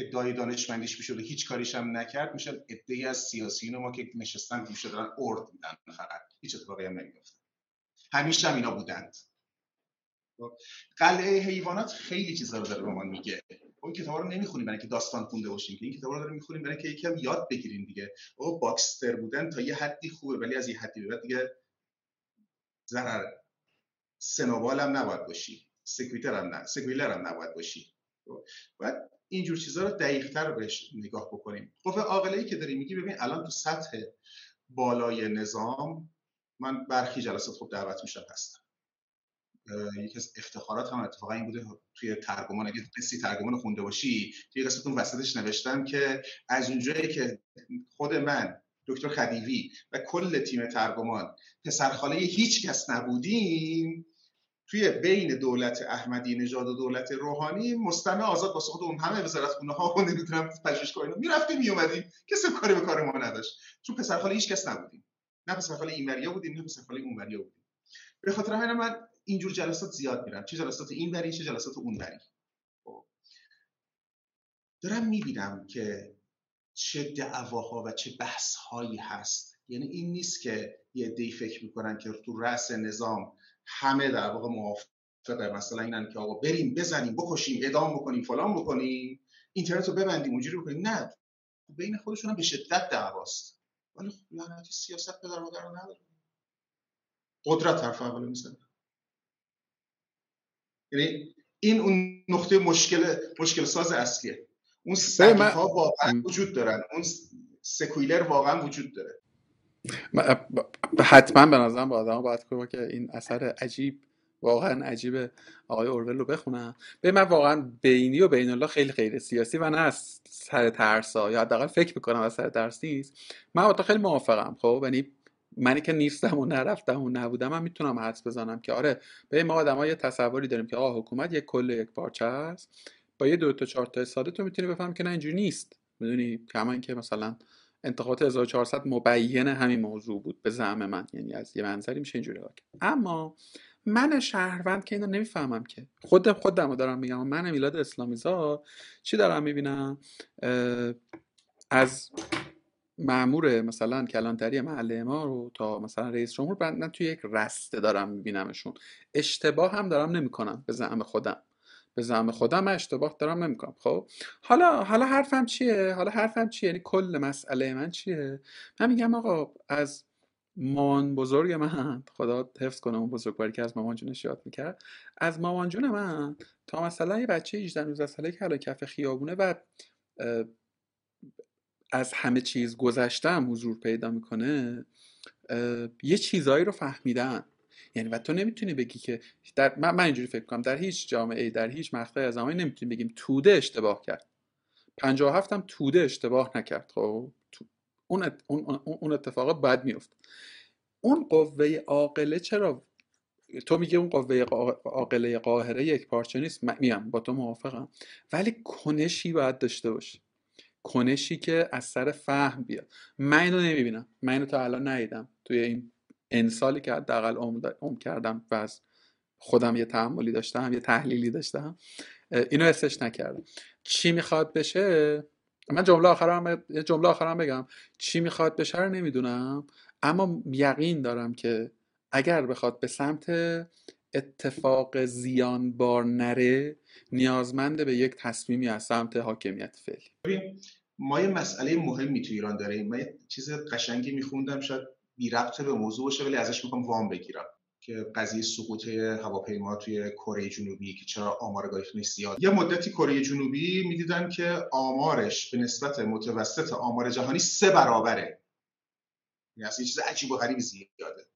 ادعای دانشمندیش می‌شد و هیچ کاریش هم نکرد می‌شد ادعای از سیاسیون ما که نشستن گوشه دارن ارد میدن فقط. هیچ اتفاقی هم نمیفته همیشه هم اینا بودند. خب، قلعه حیوانات خیلی چیزا رو داره به ما میگه. اون کتاب رو نمی‌خونیم برای که داستان خونده باشیم که این کتاب رو داریم می‌خونیم برای که یکم یاد بگیریم دیگه. او باکستر بودن تا یه حدی خوبه ولی از یه حدی بعد دیگه ضرر. سنوبال هم نباید باشی. سکویتر هم نه سکویلر هم نباید باشی. خب، بعد اینجور چیزها رو دقیقتر بهش نگاه بکنیم. خب، عاقله ای که داری میگی ببین الان تو سطح بالای نظام من برخی جلسات خوب دعوت میشم هستم. یکی از افتخارات هم اتفاقا این بوده توی ترجمان اگه قصی ترجمان خونده باشی توی قسمت اون وسطش نوشتم که از اونجایی که خود من دکتر خدیوی و کل تیم ترجمان پسرخاله هیچ کس نبودیم توی بین دولت احمدی نژاد و دولت روحانی مستمع آزاد واسه خود اون همه وزارت خونه ها و نمی‌دونم پژوهشگاه اینا می‌رفتیم میومدیم کسی کاری به کار ما نداشت. چون پسرخاله هیچ کس نبودیم. نه پسرخاله اینوریا بودیم نه پسرخاله اونوریا بودیم. به خاطر همین من اینجور جلسات زیاد میرم. چه جلسات این بری چه جلسات اون بری خب. دارم می‌بینم که چه دعواها و چه بحثهایی هست. یعنی این نیست که یه دی فکر می‌کنن که تو رأس نظام همه در واقع موافقه. مثلا اینن که آقا بریم بزنیم بکشیم اعدام بکنیم فلان بکنیم اینترنت رو ببندیم اونجوری بکنیم. نه. بین خودشون هم به شدت دعواست. ولی خب لعنتی سیاست پدر مادر رو نداره. قدرت حرف اول می‌زنه. یعنی این اون نقطه مشکل مشکل ساز اصلیه. اون سگی ها واقعا وجود دارن. اون سکویلر واقعا وجود داره. حتما به نظرم با آدم باید کنم که این اثر عجیب واقعا عجیب آقای اورول رو بخونم. به من واقعا بینی و بین الله خیلی غیر سیاسی و نه از سر ترسا یا حداقل فکر می‌کنم از سر ترس نیست. من با خیلی موافقم خب؟ یعنی منی که نیستم و نرفتم و نبودم من می‌تونم حدس بزنم که آره به ما آدم یه تصوری داریم که آه حکومت یک کل یک پارچه است. با یه دو تا چهار تا ساده تو می‌تونی بفهم که نه اینجوری نیست. می‌دونی؟ کما که مثلا انتخابات 1400 مبین همین موضوع بود. به زعم من. یعنی از یه منظری میشه اینجوری اما من شهروند که اینو نمی‌فهمم که. خود خودم دارم میگم. من میلاد اسلامی زاد چی دارم می‌بینم؟ از معمور مثلا کلانتری محله ما رو تا مثلا رئیس جمهور من توی یک رسته دارم میبینمشون. اشتباه هم دارم نمی‌کنم. به زعم خودم. به زعم خودم من اشتباه دارم نمی‌کنم. خب؟ حالا حالا حرفم چیه؟ حالا حرفم چیه؟ یعنی کل مسئله من چیه؟ من میگم آقا از مامان بزرگ من خدا حفظ کنه اون بزرگواری که از مامان جونش یاد می‌کرد از مامان جون من تا مثلا یه بچه 18 19 ساله که حالا کف خیابونه و از همه چیز گذشتم حضور پیدا می‌کنه یه چیزایی رو فهمیدن. یعنی و تو نمی‌تونی بگی که در من, من اینجوری فکر کنم در هیچ جامعه در هیچ مقطعی از زمانی نمی‌تونیم بگیم توده اشتباه کرد. 57 هم توده اشتباه نکرد. خب؟ اون اون اتفاق بد میفت اون قوه عاقله چرا؟ تو میگه اون قوه عاقله قاهره یک پارچه نیست؟ میگم. با تو موافقم. ولی کنشی باید داشته باشه کنشی که از سر فهم بیاد. من اینو نمی‌بینم. من اینو تا الان ندیدم. توی این انسالی که حداقل عمر کردم و از خودم یه تحملی داشتم یه تحلیلی داشتم اینو حسش نکردم. چی می‌خواد بشه؟ من جمله آخرم جمله آخرم بگم. چی می‌خواد بشه رو نمی‌دونم اما یقین دارم که اگر بخواد به سمت اتفاق زیان بار نره نیازمنده به یک تصمیمی از سمت حاکمیت فعلی. ما یه مسئله مهمی تو ایران داریم. من یه چیز قشنگی میخوندم شاید بی ربط به موضوع باشه ولی ازش می‌خوام وام بگیرم که قضیه سقوط هواپیما توی کره جنوبی که چرا آمار زیاد. یه مدتی کره جنوبی می‌دیدن که آمارش به نسبت متوسط آمار جهانی سه برابره. یعنی یه چیز عجیب و غریبی زیاده.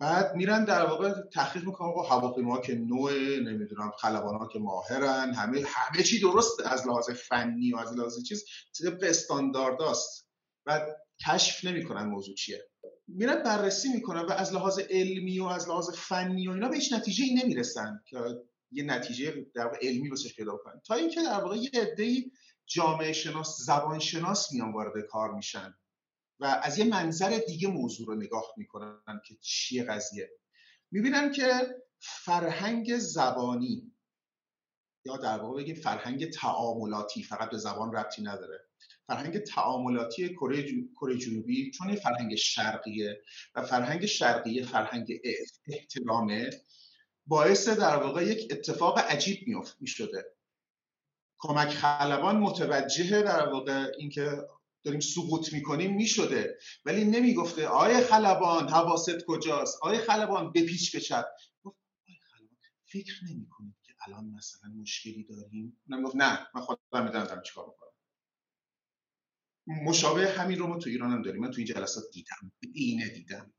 بعد میرن در واقع تحقیق می‌کنن آقا هواپیما که نوع نمی‌دونم خلبان که ماهرن همه همه چی درست از لحاظ فنی و از لحاظ چیز طبق استاندارداست. بعد کشف نمی‌کنن موضوع چیه. میرن بررسی می‌کنن و از لحاظ علمی و از لحاظ فنی و اینا به هیچ نتیجه ای نمی‌رسن که یه نتیجه در علمی واسش پیدا کنن. تا اینکه در واقع یه عده‌ای جامعه شناس زبان شناس میان وارد کار میشن و از یه منظر دیگه موضوع رو نگاه می‌کنن که چیه قضیه. می‌بینن که فرهنگ زبانی یا در واقع بگیم فرهنگ تعاملاتی فقط به زبان ربطی نداره. فرهنگ تعاملاتی کره جنوبی چون فرهنگ شرقیه و فرهنگ شرقیه فرهنگ احترامه باعث در واقع یک اتفاق عجیب می شده کمک خلبان متوجه در واقع اینکه داریم سقوط می‌کنیم می‌شده. ولی نمی‌گفته آیه خلبان حواست کجاست؟ آیه خلبان بپیچ بچپ گفت آیه خلبان فکر نمی‌کنید که الان مثلا مشکلی داریم؟ گفت نه من خودم می‌دونم چیکار مشابه همین رو ما تو ایران هم داریم. من تو این جلسات دیدم. اینه دیدم.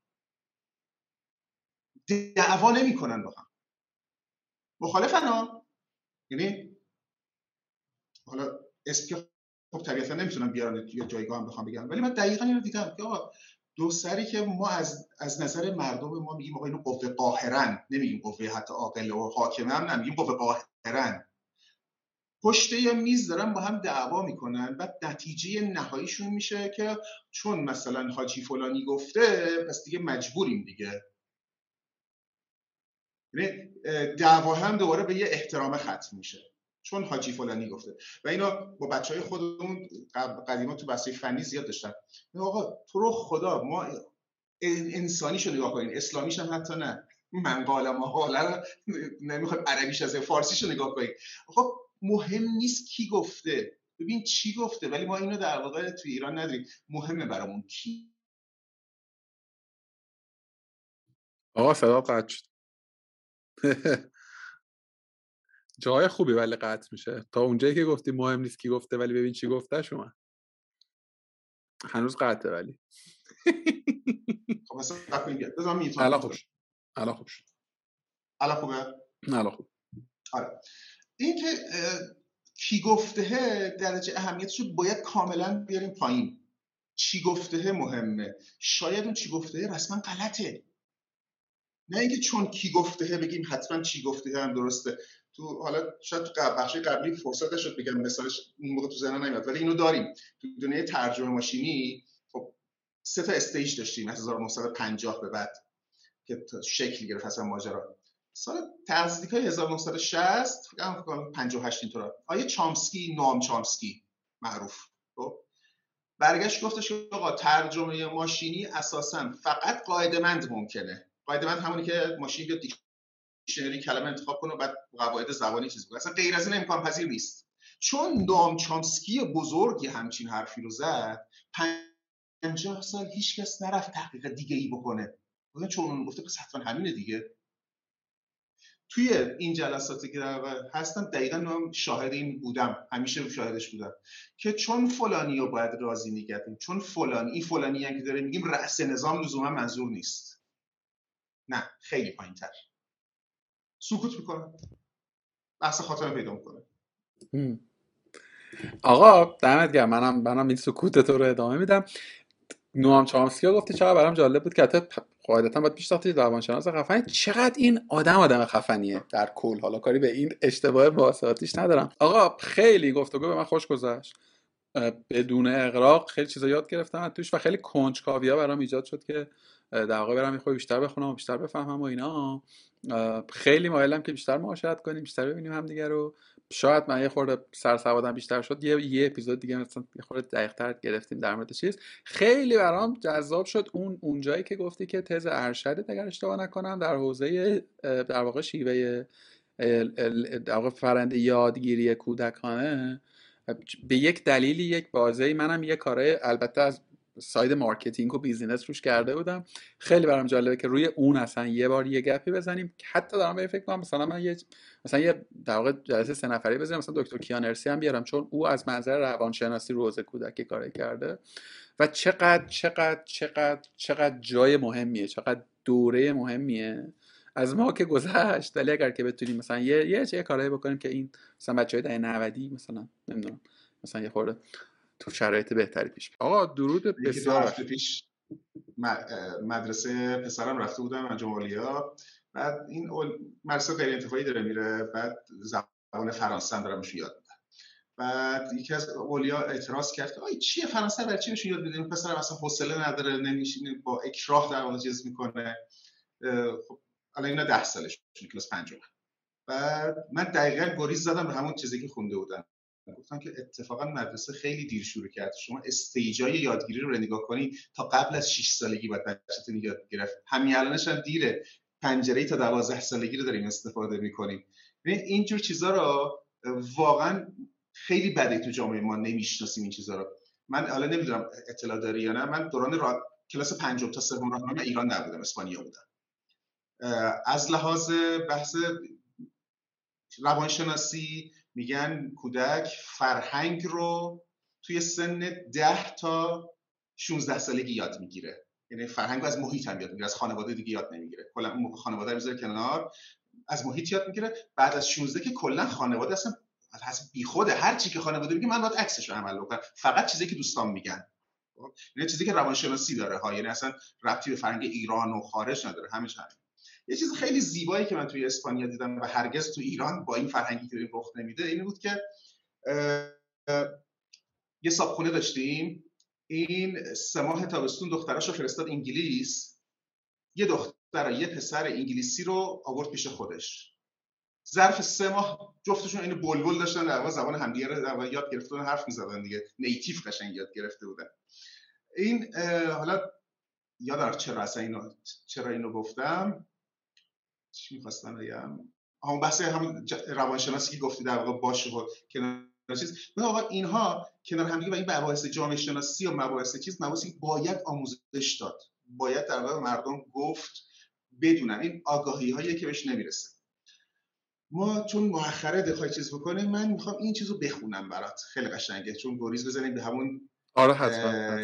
دعوا نمی‌کنن با هم. مخالفن ها. یعنی حالا اسم خب طبیعتا نمی‌تونم بیارن یه جایگاه هم بخوام بگم. ولی من دقیقا اینو دیدم که آقا دو سری که ما از, از نظر مردم ما میگیم آقا اینو قوه قاهرن. نمیگیم قوه حتی عاقل و حاکمه هم نمیگیم قوه قاهرن. پشت یه میز دارن با هم دعوا می‌کنن و نتیجه نهاییشون میشه که چون مثلا حاجی فلانی گفته پس دیگه مجبوریم دیگه. یعنی دعوا هم دوباره به یه احترام ختم میشه. چون حاجی فلانی گفته. و اینا با بچه های خودمون قدیما تو بحث فنی زیاد داشتن. آقا تو رو خدا ما انسانیشو نگاه کنین اسلامیش هم حتی نه. من قال ما حالا نمی‌خواد عربیش از فارسیشو نگاه کنین. خب مهم نیست کی گفته. ببین چی گفته ولی ما اینو در واقع تو ایران نداریم. مهمه برامون. کی آقا صدا قطع شد. جای خوبی ولی قطع میشه. تا اونجایی که گفتی مهم نیست کی گفته ولی ببین چی گفته شما هنوز قطعه ولی. خب الان خوب شد. الان خوب شد. الان خوبه؟ الان خوب. آره. این که کی گفته درجه اهمیتش باید کاملا بیاریم پایین. چی گفته مهمه. شاید اون چی گفته رسما غلطه. نه اینکه چون کی گفته بگیم حتما چی گفته هم درسته. تو حالا شاید تو بخش قبلی فرصت شد بگم مثالش اون موقع تو ذهنم نمیاد ولی اینو داریم. تو دنیای ترجمه ماشینی خب سه تا استیج داشتیم از 1950 به بعد که شکل گرفت اصلا ماجرا. سال تزدیک های 1960 فکر کنم 58 اینطورا آیه چامسکی نام چامسکی معروف خب؟ برگشت گفتش آقا ترجمه ماشینی اساسا فقط قاعدمند ممکنه. قاعدمند همونی که ماشین بیاد دیکشنری کلمه انتخاب کنه و بعد قواعد زبانی چیز کنه اصلا غیر از این امکان پذیر نیست. چون نام چامسکی بزرگی همچین حرفی رو زد 50 سال هیچکس نرفت تحقیق دیگه ای بکنه چون اون گفته پس حتما همینه دیگه. توی این جلساتی که در هستم دقیقا من شاهد این بودم. همیشه شاهدش بودم که چون فلانی رو باید راضی نگردیم چون فلانی این فلانی که داره میگیم رأس نظام لزوما منظور نیست. نه خیلی پایین تر سکوت می‌کنه. بحث خاطر پیدا می‌کنه. آقا دمت گرم. منم منم این سکوت تو رو ادامه میدم. نوام چامسکی گفتی چقدر برام جالب بود که قاعدتا باید پیش روانشناس خفنی. چقدر این آدم آدم خفنیه در کل. حالا کاری به این اشتباه واسطاتیش ندارم. آقا خیلی گفتگو به من خوش گذشت. بدون اقراق خیلی چیزا یاد گرفتم توش و خیلی کنجکاوی ها برام ایجاد شد که در واقع برم یه بیشتر بخونم و بیشتر بفهمم و اینا. خیلی مایلم که بیشتر معاشرت کنیم بیشتر ببینیم هم دیگه رو. شاید من یه خورده سرسوادم بیشتر شد. یه یه اپیزود دیگه مثلا یه خورده دقیق‌تر گرفتیم در مورد چیز. خیلی برام جذاب شد اون اونجایی که گفتی که تز ارشد اگر اشتباه نکنم در حوزه در واقع شیوه در واقع فرند یادگیری کودکانه به یک دلیلی یک بازه منم یه کاره البته از side marketing و business روش کرده بودم. خیلی برام جالبه که روی اون اصلا یه بار یه گپی بزنیم. حتی دارم به فکر کنم مثلا من یه مثلا یه در واقع جلسه سه نفری بزنیم مثلا دکتر کیانرسی هم بیارم چون او از منظر روانشناسی روز کودکی کار کرده. و چقدر چقدر چقدر چقدر جای مهمیه چقدر دوره مهمیه. از ما که گذشت. ولی اگر که بتونیم مثلا یه یه چه کارایی بکنیم که این مثلا بچهای دهه 90 مثلا نمی‌دونم مثلا یه خورده تو شرایط بهتری پیش آقا درود بسیار پیش مدرسه پسرم رفته بودم انجام اولیا بعد این مدرسه غیر انتفاعی داره میره بعد زبان فرانسه هم دارم یاد بعد یکی از اولیا اعتراض کرد که آی چیه فرانسه برای چی بهشون یاد میدیم؟ پسرم اصلا حوصله نداره نمیشینه با اکراه در واقع چیز می‌کنه. خب الان اینا ده سالش کلاس پنجم بعد من دقیقا گریز زدم به همون چیزی که خونده بودم. گفتن که اتفاقا مدرسه خیلی دیر شروع کرد. شما استیجای یادگیری رو نگاه کنی تا قبل از 6 سالگی باید بچه‌تون یاد گرفت. همین الانش هم دیره پنجره تا 12 سالگی رو داریم استفاده می‌کنیم. ببین اینجور چیزا رو واقعا خیلی بده تو جامعه ما نمی‌شناسیم این چیزا رو. من حالا نمی‌دونم اطلاع داری یا نه. من دوران را... کلاس پنجم تا سوم راهنمایی ایران نبودم اسپانیا بودم. از لحاظ بحث روانشناسی میگن کودک فرهنگ رو توی سن ده تا 16 سالگی یاد می‌گیره. یعنی فرهنگ از محیط هم یاد می‌گیره از خانواده دیگه یاد نمی‌گیره. کلا اون موقع خانواده رو کنار از محیط یاد می‌گیره. بعد از 16 که کلا خانواده اصلا از بیخوده. هر چی که خانواده میگه من باید عکسش رو عمل بکنم. فقط چیزی که دوستان میگن. خب؟ یعنی چیزی که روانشناسی داره ها؟ یعنی اصلا ربطی به فرهنگ ایران و خارج نداره. همه همین یه چیز خیلی زیبایی که من توی اسپانیا دیدم و هرگز تو ایران با این فرهنگی که رخ نمیده این بود که یه صابخونه داشتیم. این سه ماه تابستون دختراشو فرستاد انگلیس. یه دختر یه پسر انگلیسی رو آورد پیش خودش. ظرف سه ماه جفتشون این بلبل داشتن در زبان همدیگه رو یاد گرفتن حرف می‌زدن دیگه. نیتیف قشنگ یاد گرفته بودن. این حالا یادم چرا اصلا اینو چرا اینو گفتم؟ چی می‌خواستم بگم؟ همون بحث هم روانشناسی که گفتی در واقع باشه و کنار چیز. آقا اینها کنار همدیگه و این مباحث جامعه شناسی و مباحث چیز مباحثی باید آموزش داد. باید در واقع مردم گفت بدونن. این آگاهی هایی که بهش نمی‌رسه. ما چون مؤخره دخوای چیز بکنیم من می‌خوام این چیزو بخونم برات. خیلی قشنگه. چون گریز بزنیم به همون آره حتما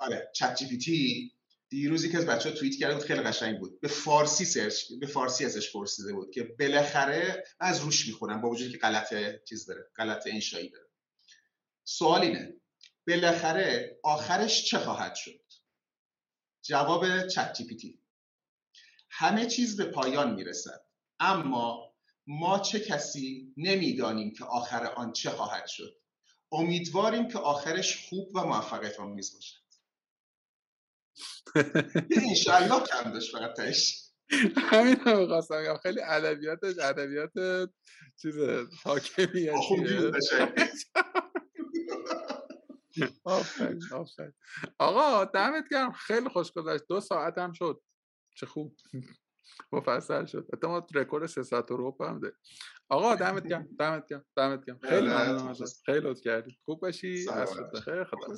آره ChatGPT. دیروز که از بچه ها توییت بود خیلی قشنگ بود. به فارسی search به فارسی ازش پرسیده بود که بالاخره از روش می‌خونم با وجودی که غلط چیز داره غلط انشایی داره. سوال اینه بالاخره آخرش چه خواهد شد؟ جواب ChatGPT همه چیز به پایان می‌رسد اما ما چه کسی نمی‌دانیم که آخر آن چه خواهد شد. امیدواریم که آخرش خوب و موفقیت آمیز باشد انشالله کم داشت فقط تش همین هم خواستم خیلی ادبیاتش ادبیات چیز حاکمیه آقا دمت گرم. خیلی خوش گذشت. دو ساعت هم شد. چه خوب. مفصل شد. حتی ما رکورد سه ساعت رو هم ده آقا دمت گرم دمت گرم دمت گرم. خیلی ممنون خیلی لطف کردی خوب باشی. اصلا بخیر خدا